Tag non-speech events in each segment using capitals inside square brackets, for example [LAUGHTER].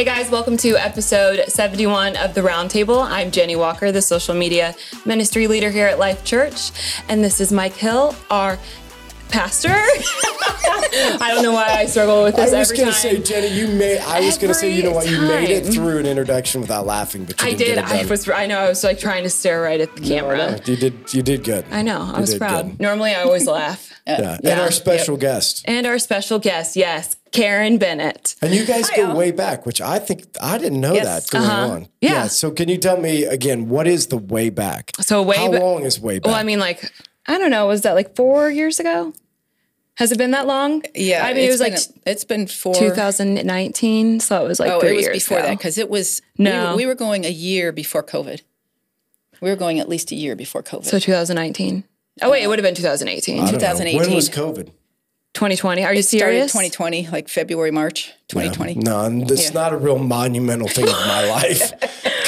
Hey guys, welcome to episode 71 of The Roundtable. I'm Jenny Walker, the social media ministry leader here at Life Church, and this is Mike Hill, our pastor. [LAUGHS] I don't know why I struggle with this I was every gonna time. say, Jenny, you made. I was gonna say, you know what? You made it through an introduction without laughing, but you I did. I was. I know. I was like trying to stare right at the camera. no, you did. You did good. I know. I You was proud. good. Normally, I always laugh. [LAUGHS] Yeah. And our special guest. And our special guest, yes, Karen Bennett. And you guys go Hi-yo. way back, which I think I didn't know Yes. that going Uh-huh. on. Yeah. So can you tell me again what is the way back? So way How ba- long is way back? Well, I mean, like, I don't know. Was that like four years ago? Has it been that long? Yeah, I mean, it was like been, it's been four. 2019, so it was like Oh, three it was years before ago. that because it was. No. we were, we were going a year before COVID. We were going at least a year before COVID. So 2019. Oh wait, it would have been 2018. I don't know. 2018. When was COVID? 2020. Are you Started serious? 2020, like February, March 2020. No, it's Yeah. not a real monumental thing of my life. [LAUGHS]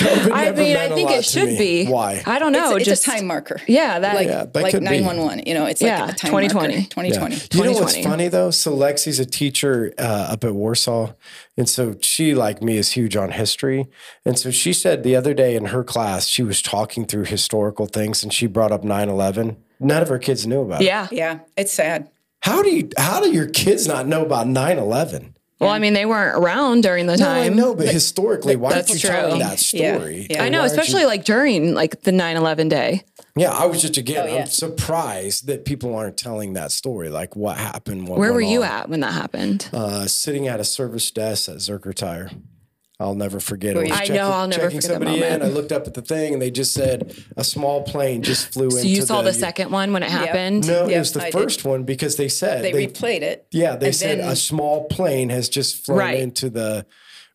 COVID I never mean, I meant a think it should be. Why? I don't know. It's, just it's a time marker. Yeah, that. Like, Yeah, that like 911. You know, it's Yeah, like a time 2020. marker. 2020. You know what's funny though? So Lexi's a teacher uh, up at Warsaw, and so she, like me, is huge on history. And so she said the other day in her class, she was talking through historical things, and she brought up 9-11. None of her kids knew about it. yeah. Yeah, it's sad. How do you? How do your kids not know about 9-11? Well, I mean, they weren't around during the No, I time. know, but historically, why aren't that's you telling true. that story? yeah. I know, Why aren't you- especially like during like the 9/11 day. yeah, I was just again, Oh, yeah. I'm surprised that people aren't telling that story. Like what happened? What Where were you on. at when that happened? uh, sitting at a service desk at Zerker Tire. I'll never forget Were it. you- was I checking- know, I'll never checking forget that somebody in. I looked up at the thing and they just said a small plane just flew in. So into you saw the, the second one when it happened. No, it was the I did. first one because they said They, they, replayed it. yeah they said then- a small plane has just flown Right. into the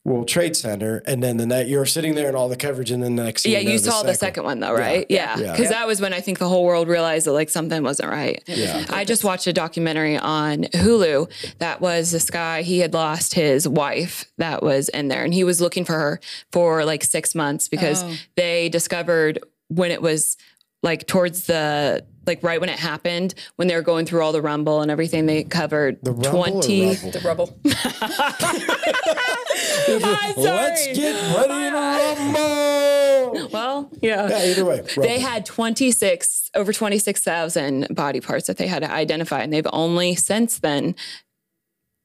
World Trade Center and then the net you're sitting there and all the coverage and then the next Yeah, you, know, you saw the second one though, right? Yeah, Yeah. because Yeah. that was when I think the whole world realized that like something wasn't right. Yeah. I just watched a documentary on Hulu that was this guy. He had lost his wife that was in there, and he was looking for her for like six months because Oh. they discovered when it was like towards the like right when it happened when they were going through all the rumble and everything they covered the rumble or 20 rubble? The [LAUGHS] rubble. I'm Let's get ready to rumble. well yeah Yeah, either way, They had 26, over 26,000 body parts that they had to identify. And they've only since then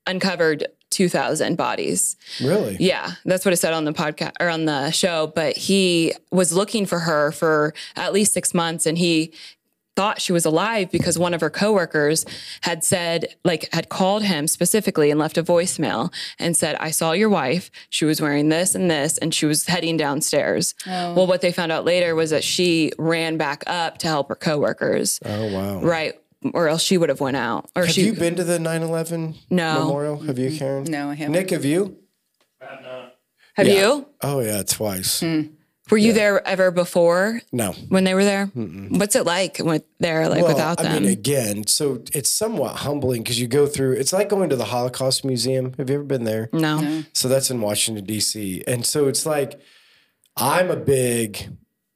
uncovered 2,000 bodies. really. Yeah, that's what it said on the podcast or on the show. But he was looking for her for at least six months and he thought she was alive because one of her coworkers had said, like, had called him specifically and left a voicemail and said, I saw your wife. She was wearing this and this, and she was heading downstairs. Oh. Well, what they found out later was that she ran back up to help her coworkers. Oh wow. Right. Or else she would have went out. Or Have she you been to the 9/11 No. memorial? Have you, Karen? No, I haven't. Nick, have you? have Yeah. you? Oh yeah, twice. Hmm. Were you there ever before No. when they were there? What's it like when they're like Well, without I them? mean, again, so it's somewhat humbling because you go through. It's like going to the Holocaust Museum. Have you ever been there? no. So that's in Washington D.C. And so it's like I'm a big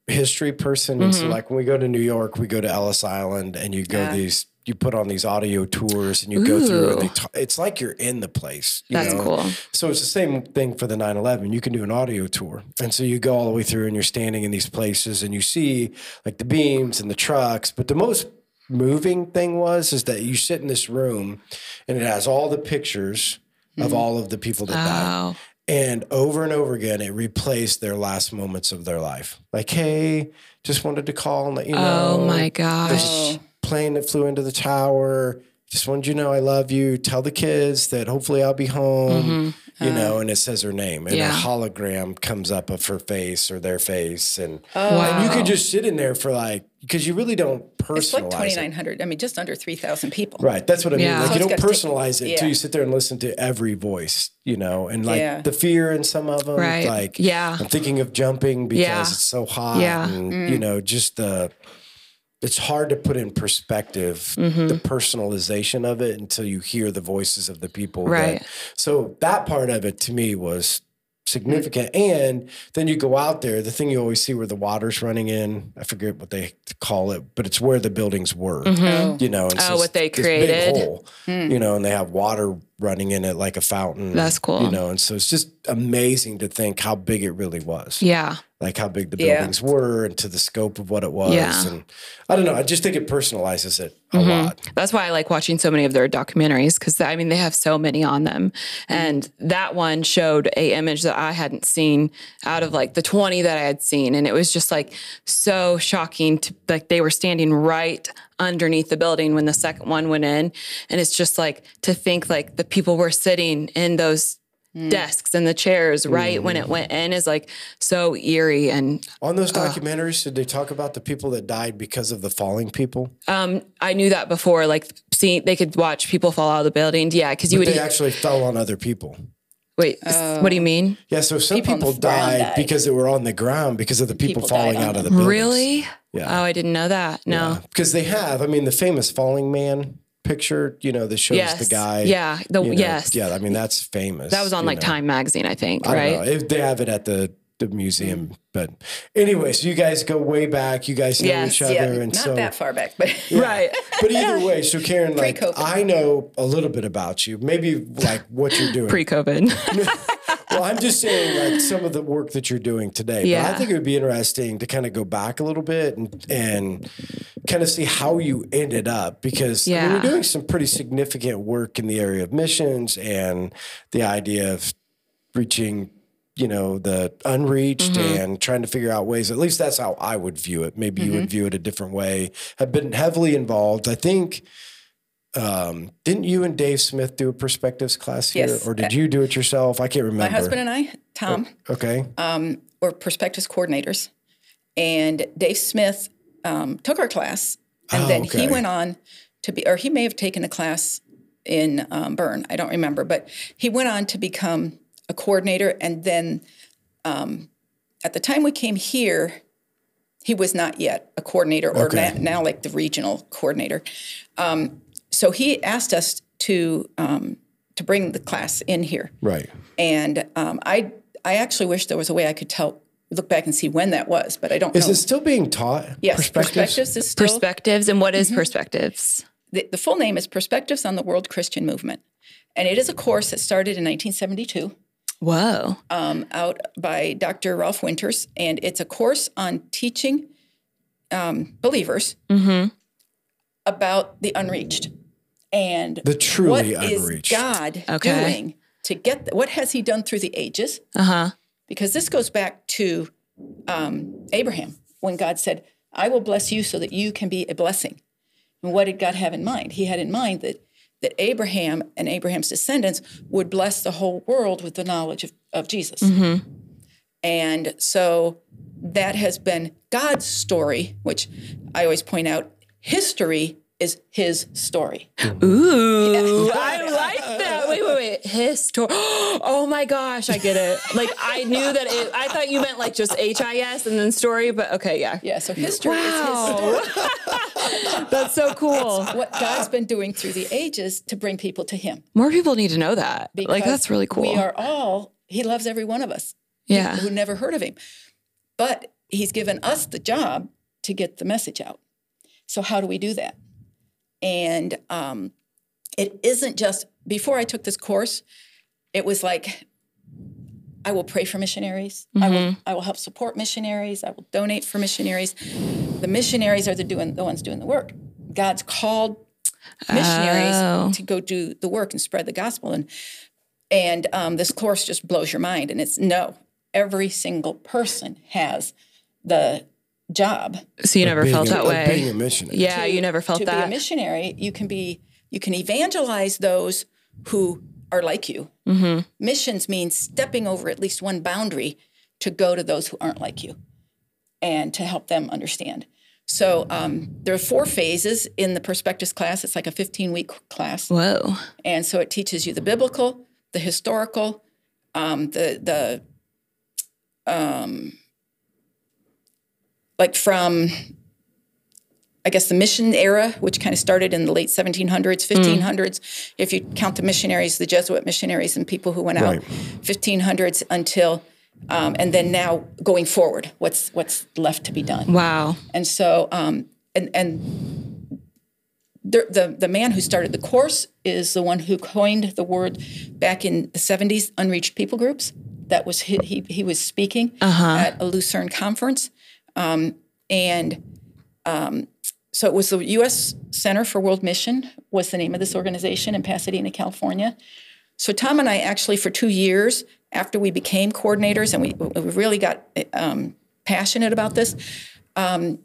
history person, Mm-hmm. so like when we go to New York, we go to Ellis Island, and you go Yeah. these. You put on these audio tours and you go through and they Ooh. it's like you're in the place. you That's know? cool. So it's the same thing for the 9/11. You can do an audio tour, and so you go all the way through, and you're standing in these places, and you see like the beams and the trucks. But the most moving thing was is that you sit in this room, and it has all the pictures of all of the people that died. Oh, And over and over again, it replaced their last moments of their life. Like, hey, just wanted to call and let you know. oh my There's gosh. a plane that flew into the tower. Just wanted you to know I love you. Tell the kids that hopefully I'll be home. You know, and it says her name, and Mm-hmm. Yeah. a hologram comes up of her face or their face, and Oh, and you Wow. could just sit in there for like because you really don't personalize It's like personalize it. 2,900. I mean, just under 3,000 people. Right. That's what I mean. Yeah. Like So you don't gotta take- personalize it until yeah. you sit there and listen to every voice, you know, and like Yeah. the fear in some of them. Right. Like, Yeah. I'm thinking of jumping because Yeah. it's so hot. Yeah. And, you know, just the, it's hard to put in perspective Mm-hmm. the personalization of it until you hear the voices of the people. that- Right. so that part of it to me was Mm-hmm. significant. And then you go out there, the thing you always see where the water's running in, I forget what they call it, but it's where the buildings were, mm-hmm. Oh. you know. And Oh, what they this created. Big hole, hmm. you know, and they have water running in it like a fountain. That's cool. You know, and so it's just amazing to think how big it really was. Yeah. Like how big the Yeah. buildings were and to the scope of what it was. Yeah. And I don't know. I just think it personalizes it a Mm-hmm. lot. That's why I like watching so many of their documentaries because I mean they have so many on them, and that one showed a image that I hadn't seen out of like the twenty that I had seen, and it was just like so shocking. To like they were standing right underneath the building when the second one went in, and it's just like to think like the people were sitting in those desks and the chairs right when it went in is like so eerie and On those documentaries, did they talk about the people that died because of the falling people? um I knew that before like seeing they could watch people fall out of the buildings yeah because you But would they actually fell on other people. Wait, s- what do you mean? Yeah, so some People people died died. because they were on the ground because of the people, People falling out of the them. buildings. Really? Yeah. Oh, I didn't know that. No. Because they have. I mean, the famous falling man picture, you know, that shows Yes. the guy. Yeah. The you know, yes. Yeah, I mean, that's famous. That was on like know. Time magazine, I think, I don't right? know. If they have it at the, the museum. Mm. But anyway, so you guys go way back. You guys know Yes, each other. Yeah, and not so, that far back, but Right. but either way, so Karen, like, Pre-COVID. I know a little bit about you. Maybe like what you're doing. Pre COVID. [LAUGHS] Well, I'm just saying, like some of the work that you're doing today. But I think it would be interesting to kind of go back a little bit and and kind of see how you ended up because I mean, you're doing some pretty significant work in the area of missions and the idea of reaching, you know, the unreached Mm-hmm. and trying to figure out ways. At least that's how I would view it. Maybe you would view it a different way. Have been heavily involved. I think. Um, didn't you and Dave Smith do a perspectives class here, Yes. or did you do it yourself? I can't remember. my husband and I, Tom, Okay. were perspectives coordinators, and Dave Smith um, took our class, and Oh, then okay. he went on to be, or he may have taken a class in um, Berne. I don't remember, but he went on to become a coordinator, and then um, at the time we came here, he was not yet a coordinator, or Okay. na- now like the regional coordinator. Um, so he asked us to um, to bring the class in here. Right. And um, I I actually wish there was a way I could tell look back and see when that was, but I don't Is know. it still being taught? yes, Perspectives? perspectives is still perspectives. And what is Mm-hmm. perspectives? the, the full name is Perspectives on the World Christian Movement, and it is a course that started in 1972 Whoa. um, out by Dr. Ralph Winters, and it's a course on teaching um, believers Mm-hmm. about the unreached and The truly what is unreached. God Okay. doing to get th- what has He done through the ages? Uh huh. because this goes back to um, Abraham when God said, "I will bless you so that you can be a blessing." And what did God have in mind? He had in mind that that Abraham and Abraham's descendants would bless the whole world with the knowledge of, of Jesus. Mm-hmm. And so that has been God's story, which I always point out history is his story. Ooh, [LAUGHS] I like that. Wait. History. [GASPS] Oh my gosh, I get it. Like I knew that it. I thought you meant like just H I S and then story, but okay, yeah. Yeah, so history is his story. Wow, [LAUGHS] that's so cool. What God's been doing through the ages to bring people to him. More people need to know that. like that's really cool. We are all, he loves every one of us yeah. who never heard of him. But he's given us the job to get the message out. So, how do we do that? And um, it isn't just, before I took this course, it was like, I will pray for missionaries. I will I will help support missionaries. I will donate for missionaries. The missionaries are the doing the ones doing the work. God's called missionaries Oh. to go do the work and spread the gospel. And and um, this course just blows your mind. And it's no, every single person has the job. So you never Being felt a- that way. Being a missionary. yeah, you never felt that way. to be a missionary, you can be you can evangelize those who are like you. Mm-hmm. Missions means stepping over at least one boundary to go to those who aren't like you, and to help them understand. So um, there are four phases in the perspectives class. It's like a 15 week class. Whoa. And so it teaches you the biblical, the historical, um, the the um, like from I guess the mission era, which kind of started in the late 1700s, 1500s. If you count the missionaries, the Jesuit missionaries, and people who went out Right. 1500s until, um, and then now going forward, what's what's left to be done. Wow. And so, um, and and the, the the man who started the course is the one who coined the word back in the 70s unreached people groups that was he he, he was speaking at a Lausanne conference um, and um, so it was the u.s center for world mission was the name of this organization in pasadena california. So tom and i actually for two years after we became coordinators and we, we really got um, passionate about this um,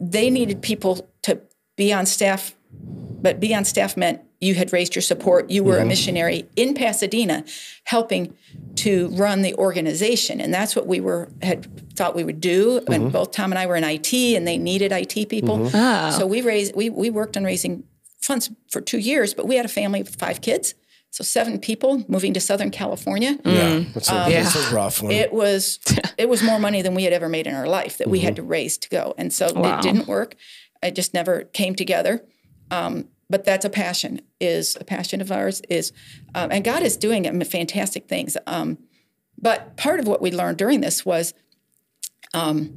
they needed people to be on staff, but be on staff meant you had raised your support. You were a missionary in Pasadena, helping to run the organization, and that's what we were had thought we would do. And both Tom and I were in IT, and they needed IT people. So we raised we we worked on raising funds for two years, but we had a family of five kids. So seven people moving to Southern California. Yeah, that's a, Um, that's a rough one. It was [LAUGHS] it was more money than we had ever made in our life that we had to raise to go, and so Wow. it didn't work. It just never came together. Um, but that's a passion is a passion of ours is, um, and God is doing fantastic things. Um, but part of what we learned during this was um,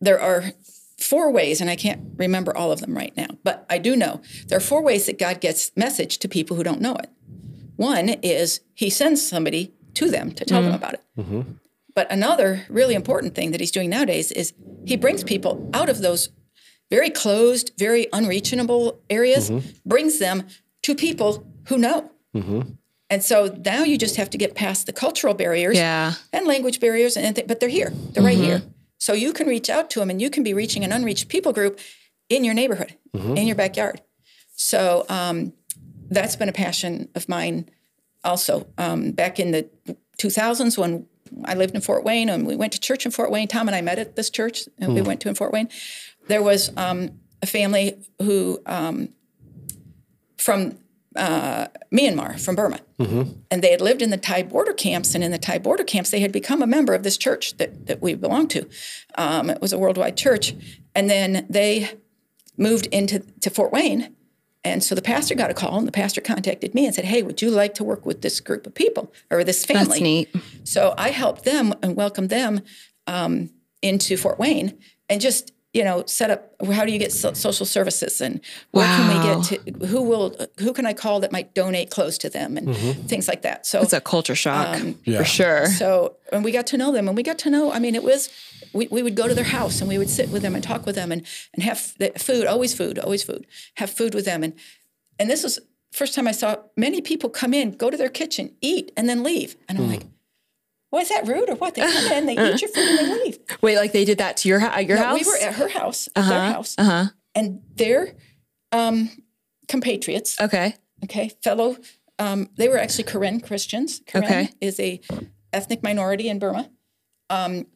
there are four ways, and I can't remember all of them right now, but I do know there are four ways that God gets message to people who don't know it. One is He sends somebody to them to tell them about it. But another really important thing that He's doing nowadays is He brings people out of those very closed, very unreachable areas, mm-hmm. brings them to people who know. Mm-hmm. And so now you just have to get past the cultural barriers Yeah. and language barriers, and th- but they're here. They're right here. Mm-hmm. So you can reach out to them, and you can be reaching an unreached people group in your neighborhood, in your backyard. So um, that's been a passion of mine. Also, um, back in the 2000s when I lived in Fort Wayne and we went to church in Fort Wayne, Tom and I met at this church and we mm. went to in Fort Wayne. There was um, a family who um, from uh, Myanmar, from Burma, and they had lived in the Thai border camps. And in the Thai border camps, they had become a member of this church that, that we belonged to. Um, it was a worldwide church. And then they moved into to Fort Wayne. And so the pastor got a call, and the pastor contacted me and said, Hey, would you like to work with this group of people or this family? That's neat. So I helped them and welcomed them um, into Fort Wayne and just you know set up how do you get so- social services and where Wow. can we get to who will who can I call that might donate clothes to them and mm-hmm. things like that. So It's a culture shock um, Yeah. for sure. so and we got to know them and we got to know I mean it was we, we would go to their house and we would sit with them and talk with them and and have the food always food always food have food with them and and this was first time I saw many people come in go to their kitchen eat and then leave and I'm mm. like well, is that rude or what? They come in, they [LAUGHS] eat your food, and they leave. Wait, like they did that to your at your No, house? we were at her house, at their house, uh-huh. and their um, compatriots, Okay. okay, fellow, um, they were actually Karen Christians. Karen Okay. is a ethnic minority in Burma. Um,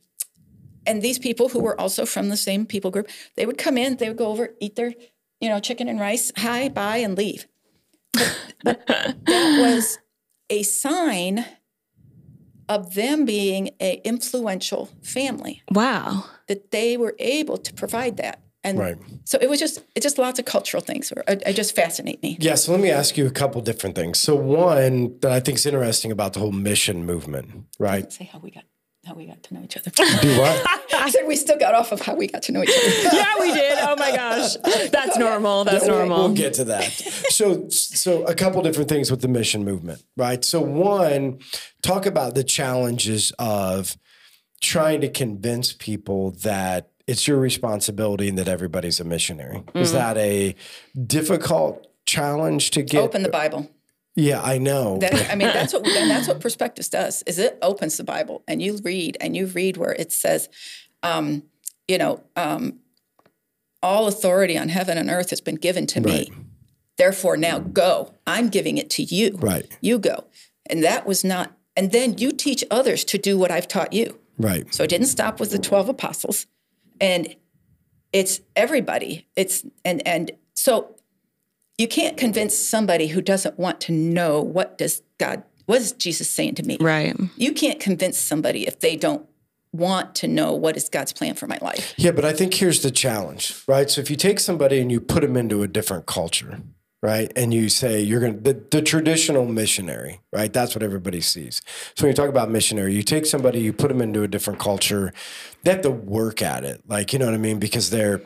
and these people who were also from the same people group, they would come in, they would go over, eat their, you know, chicken and rice, hi, bye, and leave. But, but [LAUGHS] that was a sign of them being a influential family Wow. that they were able to provide that. And Right. so it was just it just lots of cultural things or it, it just fascinate me. Yeah, so let me ask you a couple different things. So one that I think is interesting about the whole mission movement, right? Say how we got how we got to know each other. Do what? [LAUGHS] I said we still got off of how we got to know each other. Yeah, we did. Oh my gosh. That's normal. That's We'll- normal. We'll get to that. So, so a couple different things with the mission movement, right? So, one, talk about the challenges of trying to convince people that it's your responsibility and that everybody's a missionary. Is Mm-hmm. that a difficult challenge to get? Open the Bible. Yeah, I know. That I mean, that's what and that's what Perspectives does. Is it opens the Bible and you read and you read where it says, um, you know, um, all authority on heaven and earth has been given to Right. me. Therefore, now go. I'm giving it to you. Right. You go. And that was not. And then you teach others to do what I've taught you. right. So it didn't stop with the 12 apostles. And it's everybody. It's and and so you can't convince somebody who doesn't want to know what does God what is Jesus saying to me? Right. You can't convince somebody if they don't want to know what is God's plan for my life. Yeah, but I think here's the challenge, right? So if you take somebody and you put them into a different culture, right? And you say you're going to, the, the traditional missionary, right? That's what everybody sees. So when you talk about missionary, you take somebody, you put them into a different culture, they have to work at it. Like, you know what I mean? Because they're,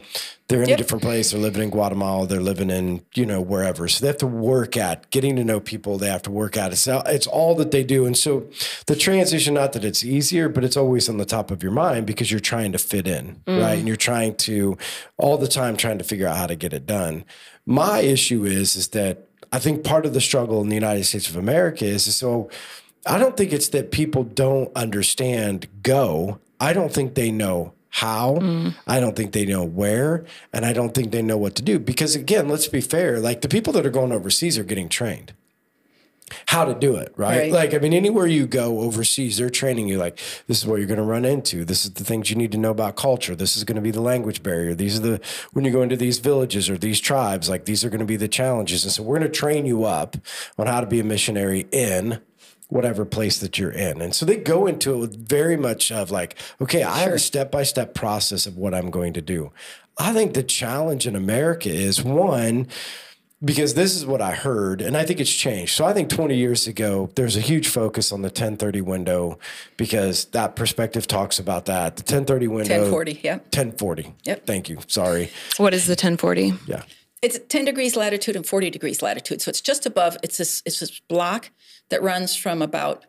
they're in Yep. a different place. They're living in Guatemala. They're living in, you know, wherever. So they have to work at getting to know people. They have to work at it. So it's all that they do. And so the transition, not that it's easier, but it's always on the top of your mind because you're trying to fit in, mm. right? And you're trying to all the time trying to figure out how to get it done. My issue is, is that I think part of the struggle in the United States of America is, is so I don't think it's that people don't understand go. I don't think they know how. Mm. I don't think they know where. And I don't think they know what to do. Because again, let's be fair, like the people that are going overseas are getting trained how to do it, right? Right. Like, I mean, anywhere you go overseas, they're training you like, this is what you're going to run into. This is the things you need to know about culture. This is going to be the language barrier. These are the, when you go into these villages or these tribes, like these are going to be the challenges. And so we're going to train you up on how to be a missionary in whatever place that you're in. And so they go into it with very much of like, okay, I have a step by step process of what I'm going to do. I think the challenge in America is one, because this is what I heard, and I think it's changed. So I think 20 years ago, there's a huge focus on the 1030 window because that perspective talks about that. The 1030 window. 1040, yeah. 1040. Yep. Thank you. Sorry. What is the 1040? Yeah. It's 10 degrees latitude and 40 degrees latitude. So it's just above, it's this, it's this block that runs from about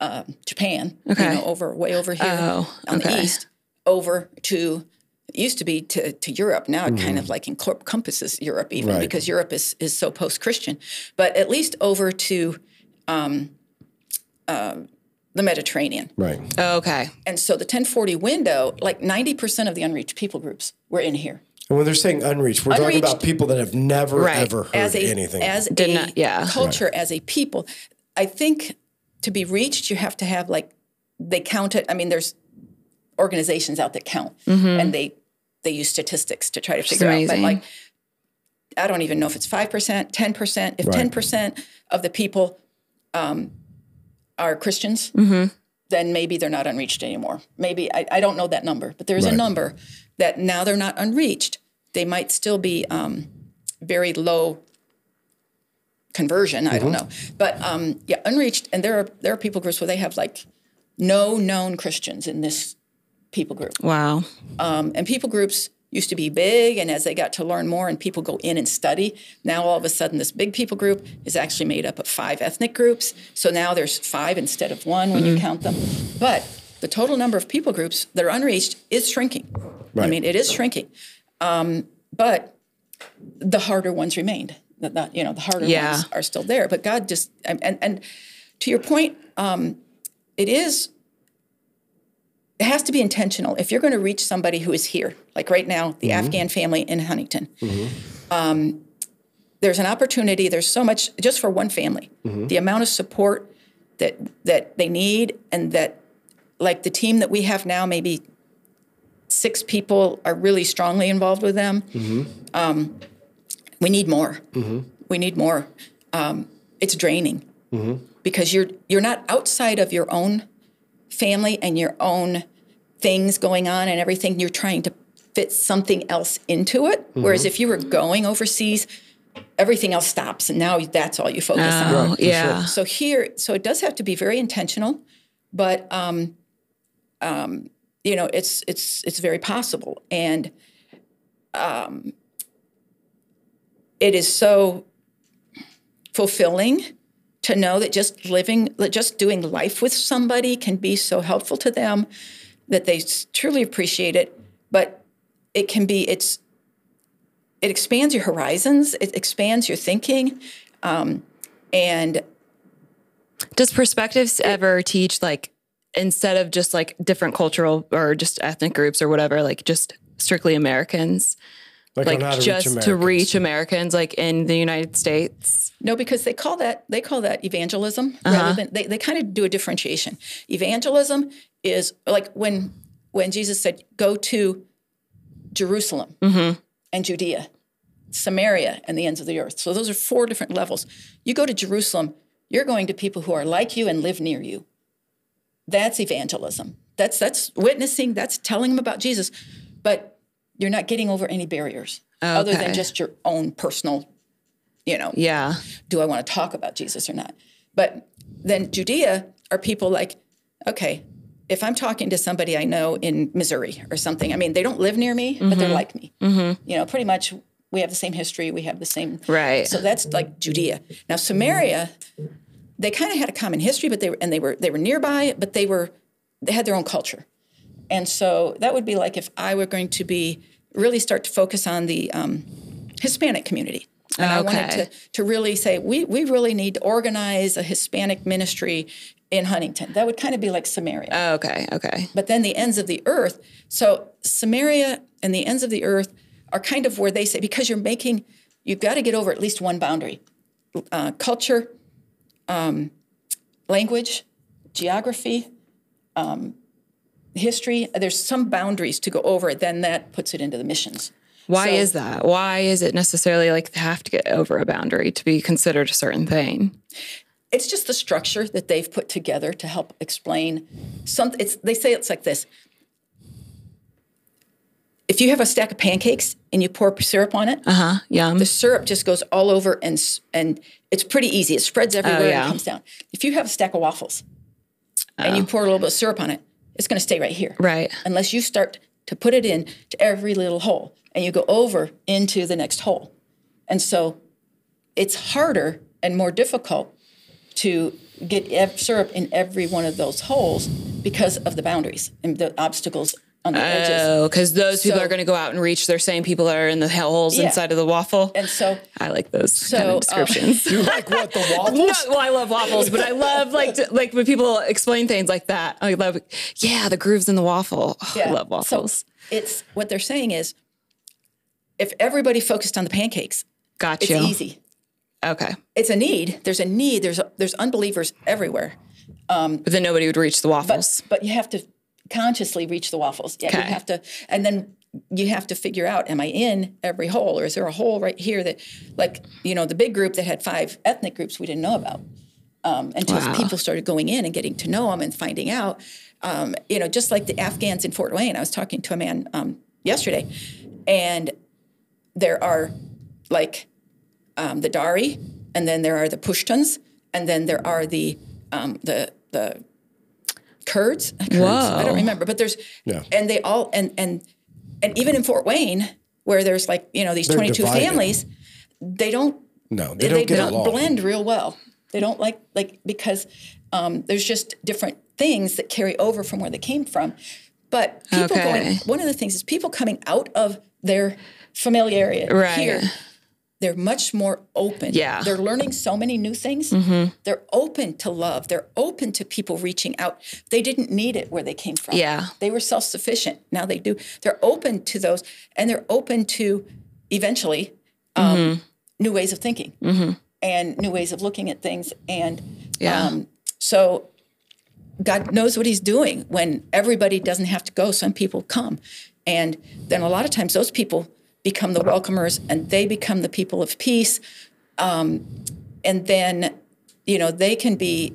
um, Japan, Okay. you know, over, way over here Oh, on the east, over to, it used to be to, to Europe. Now it kind of like encompasses Europe even Right. because Europe is, is so post-Christian. But at least over to um, uh, the Mediterranean. Right. Oh, okay. And so the 1040 window, like 90% of the unreached people groups were in here. And when they're saying unreached, we're talking about people that have never, Right. ever heard as a anything. as Did a not- yeah. culture as a people. I think to be reached, you have to have like they count it. I mean, there's organizations out that count, and they they use statistics to try to figure out. But amazing. like, I don't even know if it's five percent, ten percent. If Right. ten percent of the people um, are Christians, Mm-hmm. then maybe they're not unreached anymore. Maybe I, I don't know that number, but there's Right. a number that now they're not unreached. They might still be um, very low conversion. I don't know, but um, yeah, unreached. And there are there are people groups where they have like no known Christians in this people group. Wow. Um, and people groups used to be big, and as they got to learn more and people go in and study, now all of a sudden this big people group is actually made up of five ethnic groups. So now there's five instead of one when you count them. But the total number of people groups that are unreached is shrinking. I mean, it is shrinking. Um, but the harder ones remained. The, the- you know, the harder Yeah. ones are still there. But God just and and, and to your point, um, it is it has to be intentional. If you're going to reach somebody who is here, like right now, the Afghan family in Huntington, um, there's an opportunity. There's so much just for one family. The amount of support that that they need, and that like the team that we have now, maybe six people are really strongly involved with them. Um, we need more. We need more. Um, it's draining because you're you're not outside of your own family and your own things going on and everything. You're trying to fit something else into it. Whereas if you were going overseas, everything else stops, and now that's all you focus on. Oh, yeah. So here, so it does have to be very intentional, but um, um, you know, it's it's it's very possible, and um, it is so fulfilling to know that just living, just doing life with somebody can be so helpful to them that they truly appreciate it. But it can be it's it expands your horizons, it expands your thinking, um, and Does perspectives ever teach like instead of just like different cultural or just ethnic groups or whatever, like just strictly Americans, like, like to just reach to reach Americans like in the United States? No, because they call that they call that evangelism uh-huh. rather than they, they kind of do a differentiation. Evangelism is like when when Jesus said, "Go to Jerusalem mm-hmm. and Judea, Samaria, and the ends of the earth." So those are four different levels. You go to Jerusalem, you're going to people who are like you and live near you. That's evangelism. That's that's witnessing. That's telling them about Jesus, but you're not getting over any barriers other than just your own personal you know, Yeah. do I want to talk about Jesus or not? But then Judea are people like, okay, if I'm talking to somebody I know in Missouri or something, I mean, they don't live near me, but they're mm-hmm. like me. Mm-hmm. You know, pretty much we have the same history, we have the same. Right. So that's like Judea. Now Samaria, they kind of had a common history, but they were and they were they were nearby, but they were they had their own culture. And so that would be like if I were going to be really start to focus on the um, Hispanic community. And I wanted to, to really say, we, we really need to organize a Hispanic ministry in Huntington. That would kind of be like Samaria. Oh, Okay. Okay. but then the ends of the earth. So Samaria and the ends of the earth are kind of where they say, because you're making, you've got to get over at least one boundary uh, culture, um, language, geography, um, history. There's some boundaries to go over. Then that puts it into the missions. Why So- is that? Why is it necessarily like they have to get over a boundary to be considered a certain thing? It's just the structure that they've put together to help explain something. It's they say it's like this. If you have a stack of pancakes and you pour syrup on it, Uh huh. Yum. the syrup just goes all over and and it's pretty easy. It spreads oh, everywhere yeah. and comes down. If you have a stack of waffles and you oh. pour a little bit of syrup on it, it's going to stay right here. Right. Unless you start to put it in to every little hole and you go over into the next hole. And so it's harder and more difficult to get syrup in every one of those holes because of the boundaries and the obstacles on the edges. Oh, because those people are going to go out and reach their same people that are in the holes Yeah. inside of the waffle. And so I like those So, kind um, of descriptions. [LAUGHS] You like what the [LAUGHS] No, waffles? well, I love waffles, but I love like to, like when people explain things like that. I love, yeah, the grooves in the waffle. Oh, I love waffles. So it's what they're saying is if everybody focused on the pancakes, Got it's easy. Okay, It's a need. There's a need. There's a, there's unbelievers everywhere. but then nobody would reach the waffles. But you have to consciously reach the waffles. Yeah, you have to, and then you have to figure out: Am I in every hole, or is there a hole right here that, like, you know, the big group that had five ethnic groups we didn't know about um, until Wow. people started going in and getting to know them and finding out. Um, you know, just like the Afghans in Fort Wayne. I was talking to a man um, yesterday, and there are like um, the Dari, and then there are the Pashtuns, and then there are the um, the the Kurds. Kurds, I don't remember, but there's Yeah. and they all and and and even in Fort Wayne, where there's like you know these They're 22 divided. families, they don't No, they don't get along. blend real well. They don't like like because um, there's just different things that carry over from where they came from. But people Okay. going, one of the things is people coming out of their familiarity Right. here. They're much more open. Yeah. They're learning so many new things. They're open to love. They're open to people reaching out. They didn't need it where they came from. Yeah. They were self sufficient. Now they do. They're open to those and they're open to eventually um, new ways of thinking and new ways of looking at things. And Yeah. um, so God knows what He's doing when everybody doesn't have to go. Some people come. And then a lot of times those people become the welcomers and they become the people of peace. Um, and then, you know, they can be,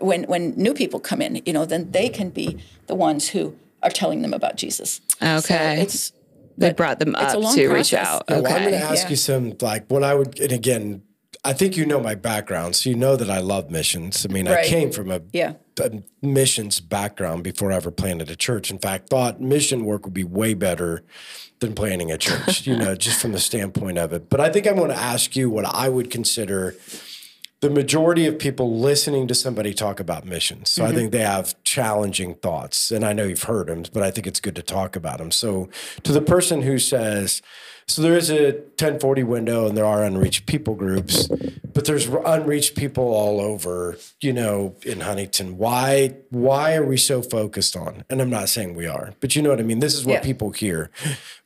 when, when new people come in, you know, then they can be the ones who are telling them about Jesus. So Okay. it's, they brought them up a long to reach out. Yeah, well, I'm going to ask Yeah. you some like when I would, and again, I think you know my background, so you know that I love missions. I mean, I came from a, Yeah. Missions background before I ever planted a church. In fact, thought mission work would be way better than planning a church, you know, [LAUGHS] just from the standpoint of it. But I think I'm going to ask you what I would consider the majority of people listening to somebody talk about missions. So I mm-hmm. think they have challenging thoughts. And I know you've heard them, but I think it's good to talk about them. So to the person who says, so there is a 1040 window and there are unreached people groups, but there's unreached people all over, you know, in Huntington. Why why are we so focused on? And I'm not saying we are, but you know what I mean? This is what Yeah. people hear.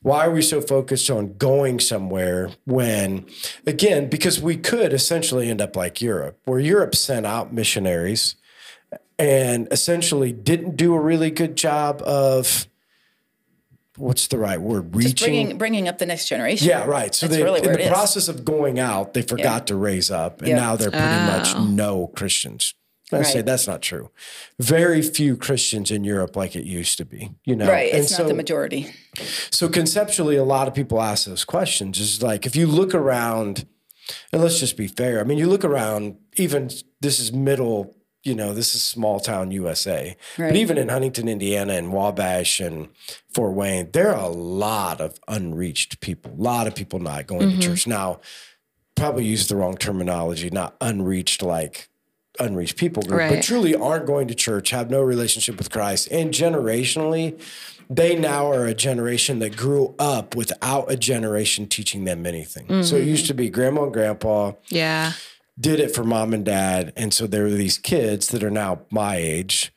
Why are we so focused on going somewhere when again, because we could essentially end up like Europe, where Europe sent out missionaries and essentially didn't do a really good job of what's the right word? Reaching bringing, bringing up the next generation. yeah, right. So That's they, really in the it is. process of going out, they forgot to raise up, and Yeah. now they're pretty much Oh. no Christians. I say that's not true. Very few Christians in Europe like it used to be. You know, Right. And It's so, not the majority. so conceptually, a lot of people ask those questions. Is like if you look around And let's just be fair. I mean, you look around, even this is middle, you know, this is small town USA. Right. But even in Huntington, Indiana and Wabash and Fort Wayne, there are a lot of unreached people, a lot of people not going to mm-hmm. church. Now, probably use the wrong terminology, not unreached like unreached people group, but truly aren't going to church, have no relationship with Christ. And generationally, they now are a generation that grew up without a generation teaching them anything. So it mm-hmm. used to be grandma and grandpa Yeah. Did it for mom and dad. And so there were these kids that are now my age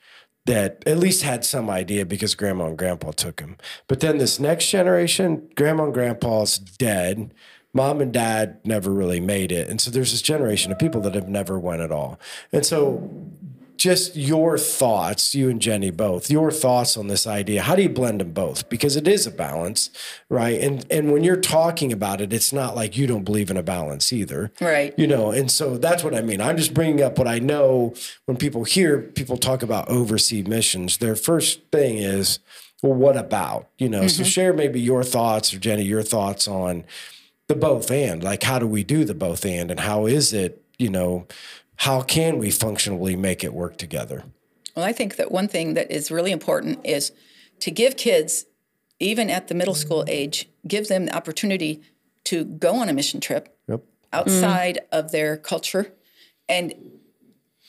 that at least had some idea because grandma and grandpa took them. But then this next generation, grandma and grandpa's dead. Mom and dad never really made it. And so there's this generation of people that have never went at all. And so just your thoughts, you and Jenny both, your thoughts on this idea. How do you blend them both? Because it is a balance, right? And and when you're talking about it, it's not like you don't believe in a balance either. Right. You know, and so that's what I mean. I'm just bringing up what I know when people hear people talk about overseas missions. Their first thing is, well, what about? You know, so mm-hmm. share maybe your thoughts or Jenny, your thoughts on the both and like how do we do the both and and how is it, you know, how can we functionally make it work together? Well, I think that one thing that is really important is to give kids, even at the middle school age, give them the opportunity to go on a mission trip Yep. outside of their culture. And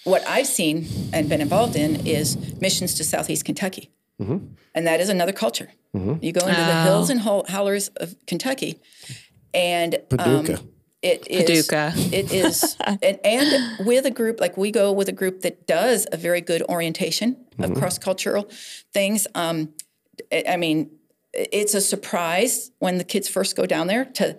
what I've seen and been involved in is missions to Southeast Kentucky. And that is another culture. You go into the hills and hol- hollers of Kentucky, and um, Paducah. It is Paducah. it is [LAUGHS] and, and with a group like we go with a group that does a very good orientation of cross cultural things. Um, I I mean, it's a surprise when the kids first go down there to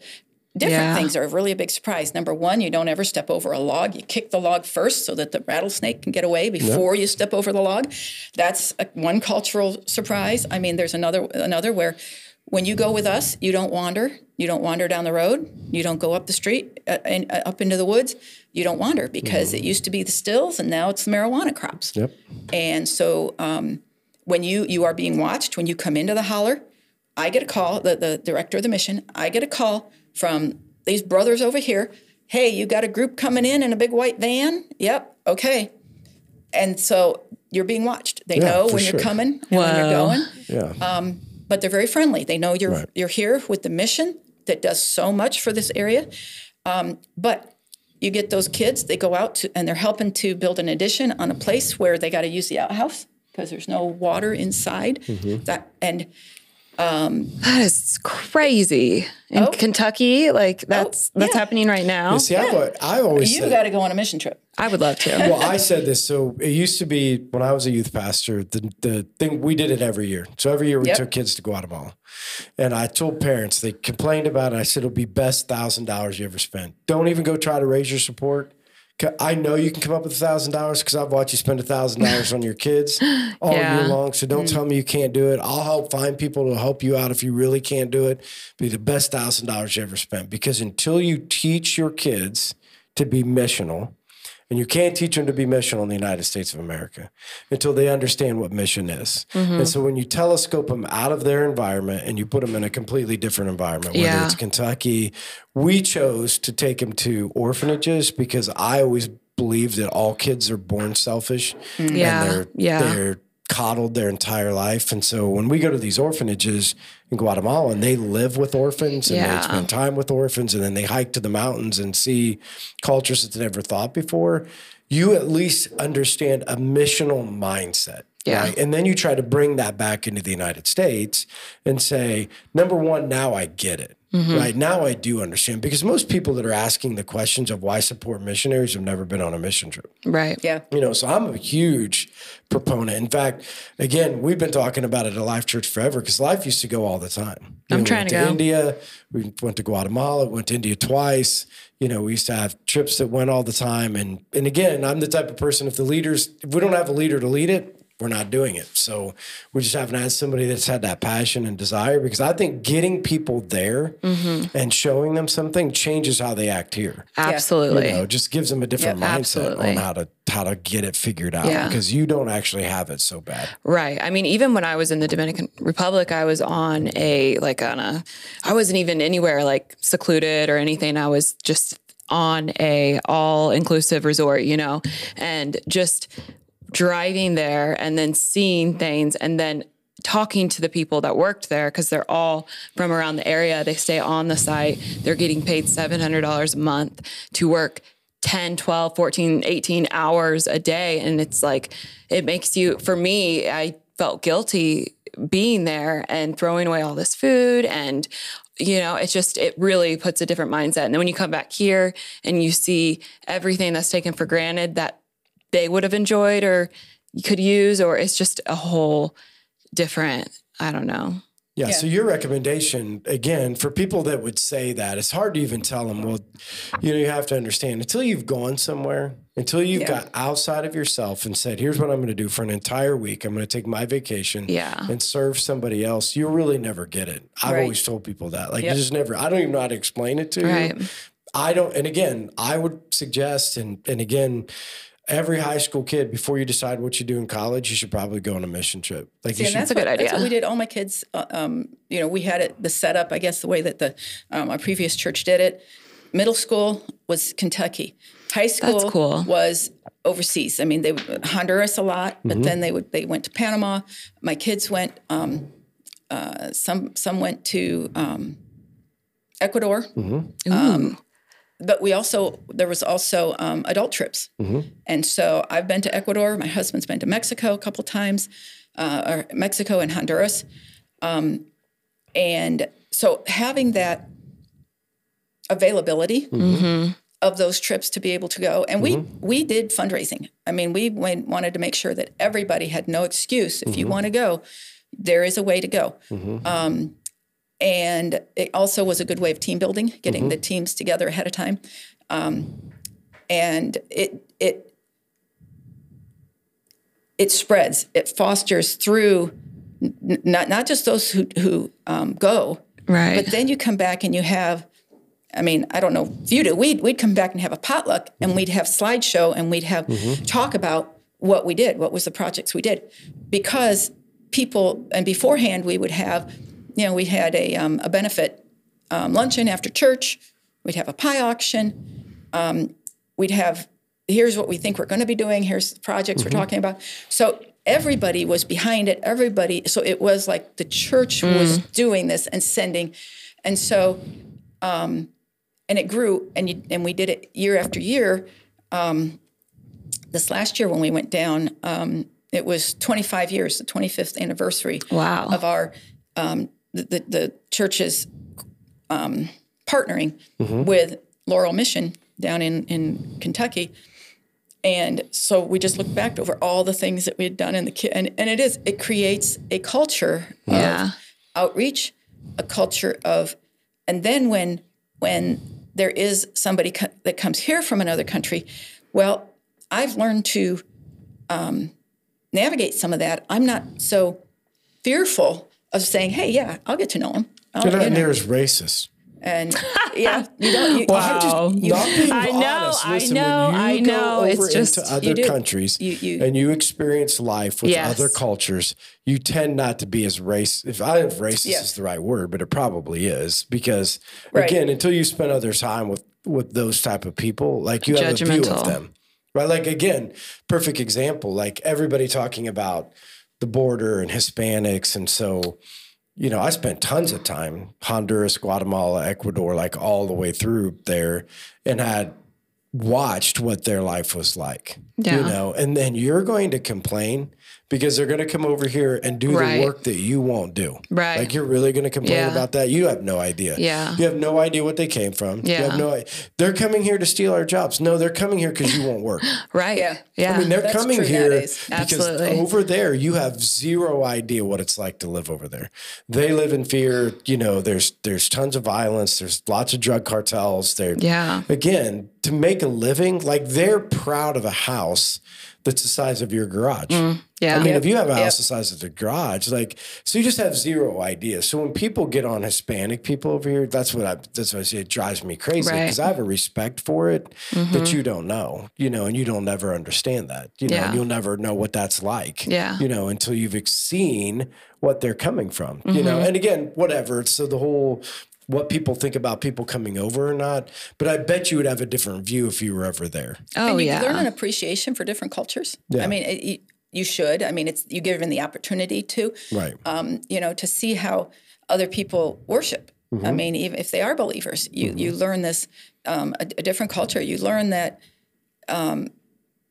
different Yeah. things are really a big surprise. Number one, you don't ever step over a log. You kick the log first so that the rattlesnake can get away before you step over the log. That's a, one cultural surprise. I mean, there's another another where when you go with us, you don't wander. You don't wander down the road. You don't go up the street uh, and uh, up into the woods. You don't wander because it used to be the stills and now it's the marijuana crops. Yep. And so um, when you you are being watched, when you come into the holler, I get a call, the, the director of the mission, I get a call from these brothers over here. Hey, you got a group coming in in a big white van? Yep. Okay. And so you're being watched. They Yeah, know when sure. you're coming and when you're Wow. going, Yeah. But they're very friendly. They know you're Right. you're here with the mission that does so much for this area. Um, but you get those kids, they go out to, and they're helping to build an addition on a place where they got to use the outhouse because there's no water inside. Mm-hmm. That and Um, that is crazy. In Oh. Kentucky, like oh, that's that's yeah. happening right now. See, I, I always you said, got to go on a mission trip. I would love to. [LAUGHS] well, I said this. So it used to be when I was a youth pastor, the, the thing we did it every year. So every year we Yep. took kids to Guatemala. And I told parents, they complained about it. I said, it'll be best thousand dollars you ever spent. Don't even go try to raise your support. I know you can come up with a thousand dollars because I've watched you spend a thousand dollars on your kids [LAUGHS] all Yeah. year long. So don't mm. tell me you can't do it. I'll help find people to help you out if you really can't do it. Be the best thousand dollars you ever spent. Because until you teach your kids to be missional, and you can't teach them to be missional in the United States of America until they understand what mission is. Mm-hmm. And so when you telescope them out of their environment and you put them in a completely different environment, whether Yeah. it's Kentucky, we chose to take them to orphanages because I always believe that all kids are born selfish Yeah, and they're, yeah. they're coddled their entire life. And so when we go to these orphanages in Guatemala and they live with orphans and Yeah. they spend time with orphans and then they hike to the mountains and see cultures that they never thought before, you at least understand a missional mindset. Yeah. Right? And then you try to bring that back into the United States and say, number one, now I get it. Mm-hmm. Right now, I do understand because most people that are asking the questions of why support missionaries have never been on a mission trip. Right. Yeah. You know, so I'm a huge proponent. In fact, again, we've been talking about it at Life Church forever because Life used to go all the time. You I'm know, we trying went to go. India. We went to Guatemala. Went to India twice. You know, we used to have trips that went all the time. And and again, I'm the type of person if the leaders if we don't have a leader to lead it, we're not doing it. So we just haven't had somebody that's had that passion and desire because I think getting people there Mm-hmm. and showing them something changes how they act here. Absolutely. You know, just gives them a different Yep. mindset Absolutely. on how to how to get it figured out Yeah. because you don't actually have it so bad. Right. I mean, even when I was in the Dominican Republic, I was on a like on a I wasn't even anywhere like secluded or anything. I was just on a all inclusive resort, you know, and just driving there and then seeing things and then talking to the people that worked there because they're all from around the area. They stay on the site. They're getting paid $700 a month to work 10, 12, 14, 18 hours a day. And it's like, it makes you, for me, I felt guilty being there and throwing away all this food and you know it's just it really puts a different mindset and then when you come back here and you see everything that's taken for granted that they would have enjoyed or could use or it's just a whole different i don't know Yeah, Yeah. So your recommendation again for people that would say that it's hard to even tell them. Well, you know, you have to understand until you've gone somewhere, until you've Yeah. got outside of yourself and said, "Here's what I'm going to do for an entire week. I'm going to take my vacation, Yeah. and serve somebody else." You'll really never get it. I've Right. always told people that. Like, Yep. you just never. I don't even know how to explain it to Right. you. I don't. And again, I would suggest, and and again. Every high school kid, before you decide what you do in college, you should probably go on a mission trip. Like you See, and should that's a good what, That's idea. what we did. All my kids, uh, um, you know, we had it the setup, I guess, the way that the um, our previous church did it. Middle school was Kentucky. High school cool. was overseas. I mean, they would Honduras a lot, but then they would they went to Panama. My kids went. Um, uh, some some went to um, Ecuador. Um, but we also there was also um, adult trips, and so I've been to Ecuador. My husband's been to Mexico a couple times, uh, or Mexico and Honduras, um, and so having that availability of those trips to be able to go, and we we did fundraising. I mean, we went, wanted to make sure that everybody had no excuse. If you want to go, there is a way to go. Um, and it also was a good way of team building, getting the teams together ahead of time. Um, and it it it spreads, it fosters through n- not not just those who who um, go, right but then you come back and you have. I mean, I don't know if you do. We'd, we'd come back and have a potluck and we'd have slideshow and we'd have talk about what we did, what was the projects we did. Because people, and beforehand we would have, you know, we had a, um, a benefit um, luncheon after church. We'd have a pie auction. Um, we'd have, here's what we think we're going to be doing. Here's the projects we're talking about. So everybody was behind it. Everybody, so it was like the church was doing this and sending. And so, um, and it grew, and you, and we did it year after year. Um, this last year when we went down, um, it was 25 years, the 25th anniversary wow of our um, the, the, the um, partnering with Laurel Mission down in in Kentucky. And so we just looked back over all the things that we had done in the ki- and and it is it creates a culture Yeah. of outreach, a culture of, and then when when there is somebody co- that comes here from another country, well, I've learned to um, navigate some of that. I'm not so fearful of saying, "Hey, yeah, I'll get to know him." I'll, You're not you know, near as racist. and yeah, you don't. You, [LAUGHS] I'm you just you- not being I know, honest. I know, when you I go know. over It's just- into other You do. countries You- you- and you experience life with Yes. other cultures, you tend not to be as race. If I don't know if racist Yes. is the right word, but it probably is because Right. again, until you spend other time with with those type of people, like you have a view of them, right? Like again, perfect example. Like everybody talking about the border and Hispanics, and so you know, I spent tons of time Honduras, Guatemala, Ecuador, like all the way through there, and had watched what their life was like. You know, and then you're going to complain because they're going to come over here and do Right. the work that you won't do. Right. Like you're really going to complain Yeah. about that. You have no idea. Yeah. You have no idea what they came from. You Yeah. have no. They're coming here to steal our jobs. No, they're coming here because you won't work. [LAUGHS] right Yeah. yeah I mean, they're That's coming true here nowadays. because Absolutely. over there you have zero idea what it's like to live over there. They live in fear. You know, there's there's tons of violence. There's lots of drug cartels. They're Yeah. Again, to make a living, like they're proud of a house that's the size of your garage. Mm, yeah I mean, if you have a Yep. house the size of the garage, like, so you just have zero idea. So when people get on Hispanic people over here, that's what I, that's what I say. It drives me crazy Right. Mm-hmm. because I have a respect for it that you don't know, you know, and you don't never understand that, you know, Yeah. and you'll never know what that's like, Yeah. you know, until you've seen what they're coming from, you know, Mm-hmm. and again, whatever. So the whole what people think about people coming over or not. But I bet you would have a different view if you were ever there. Oh and you yeah. learn an appreciation for different cultures. Yeah. I mean, it, you, you should. I mean, it's you given the opportunity to, Right. um, you know, to see how other people worship. I Mm-hmm. mean, even if they are believers, you you learn this um, a, a different culture. You learn that um,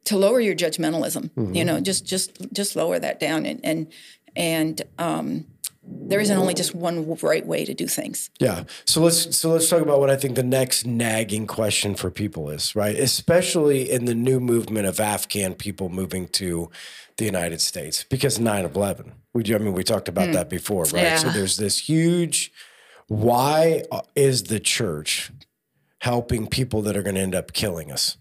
to lower your judgmentalism. Mm-hmm. You know, just just just lower that down, and and and um, there isn't only just one right way to do things. Yeah. So let's so let's talk about what I think the next nagging question for people is, right? Especially in the new movement of Afghan people moving to the United States because 9/11. We I mean we talked about hmm. that before, right? So there's this huge why is the church helping people that are going to end up killing us?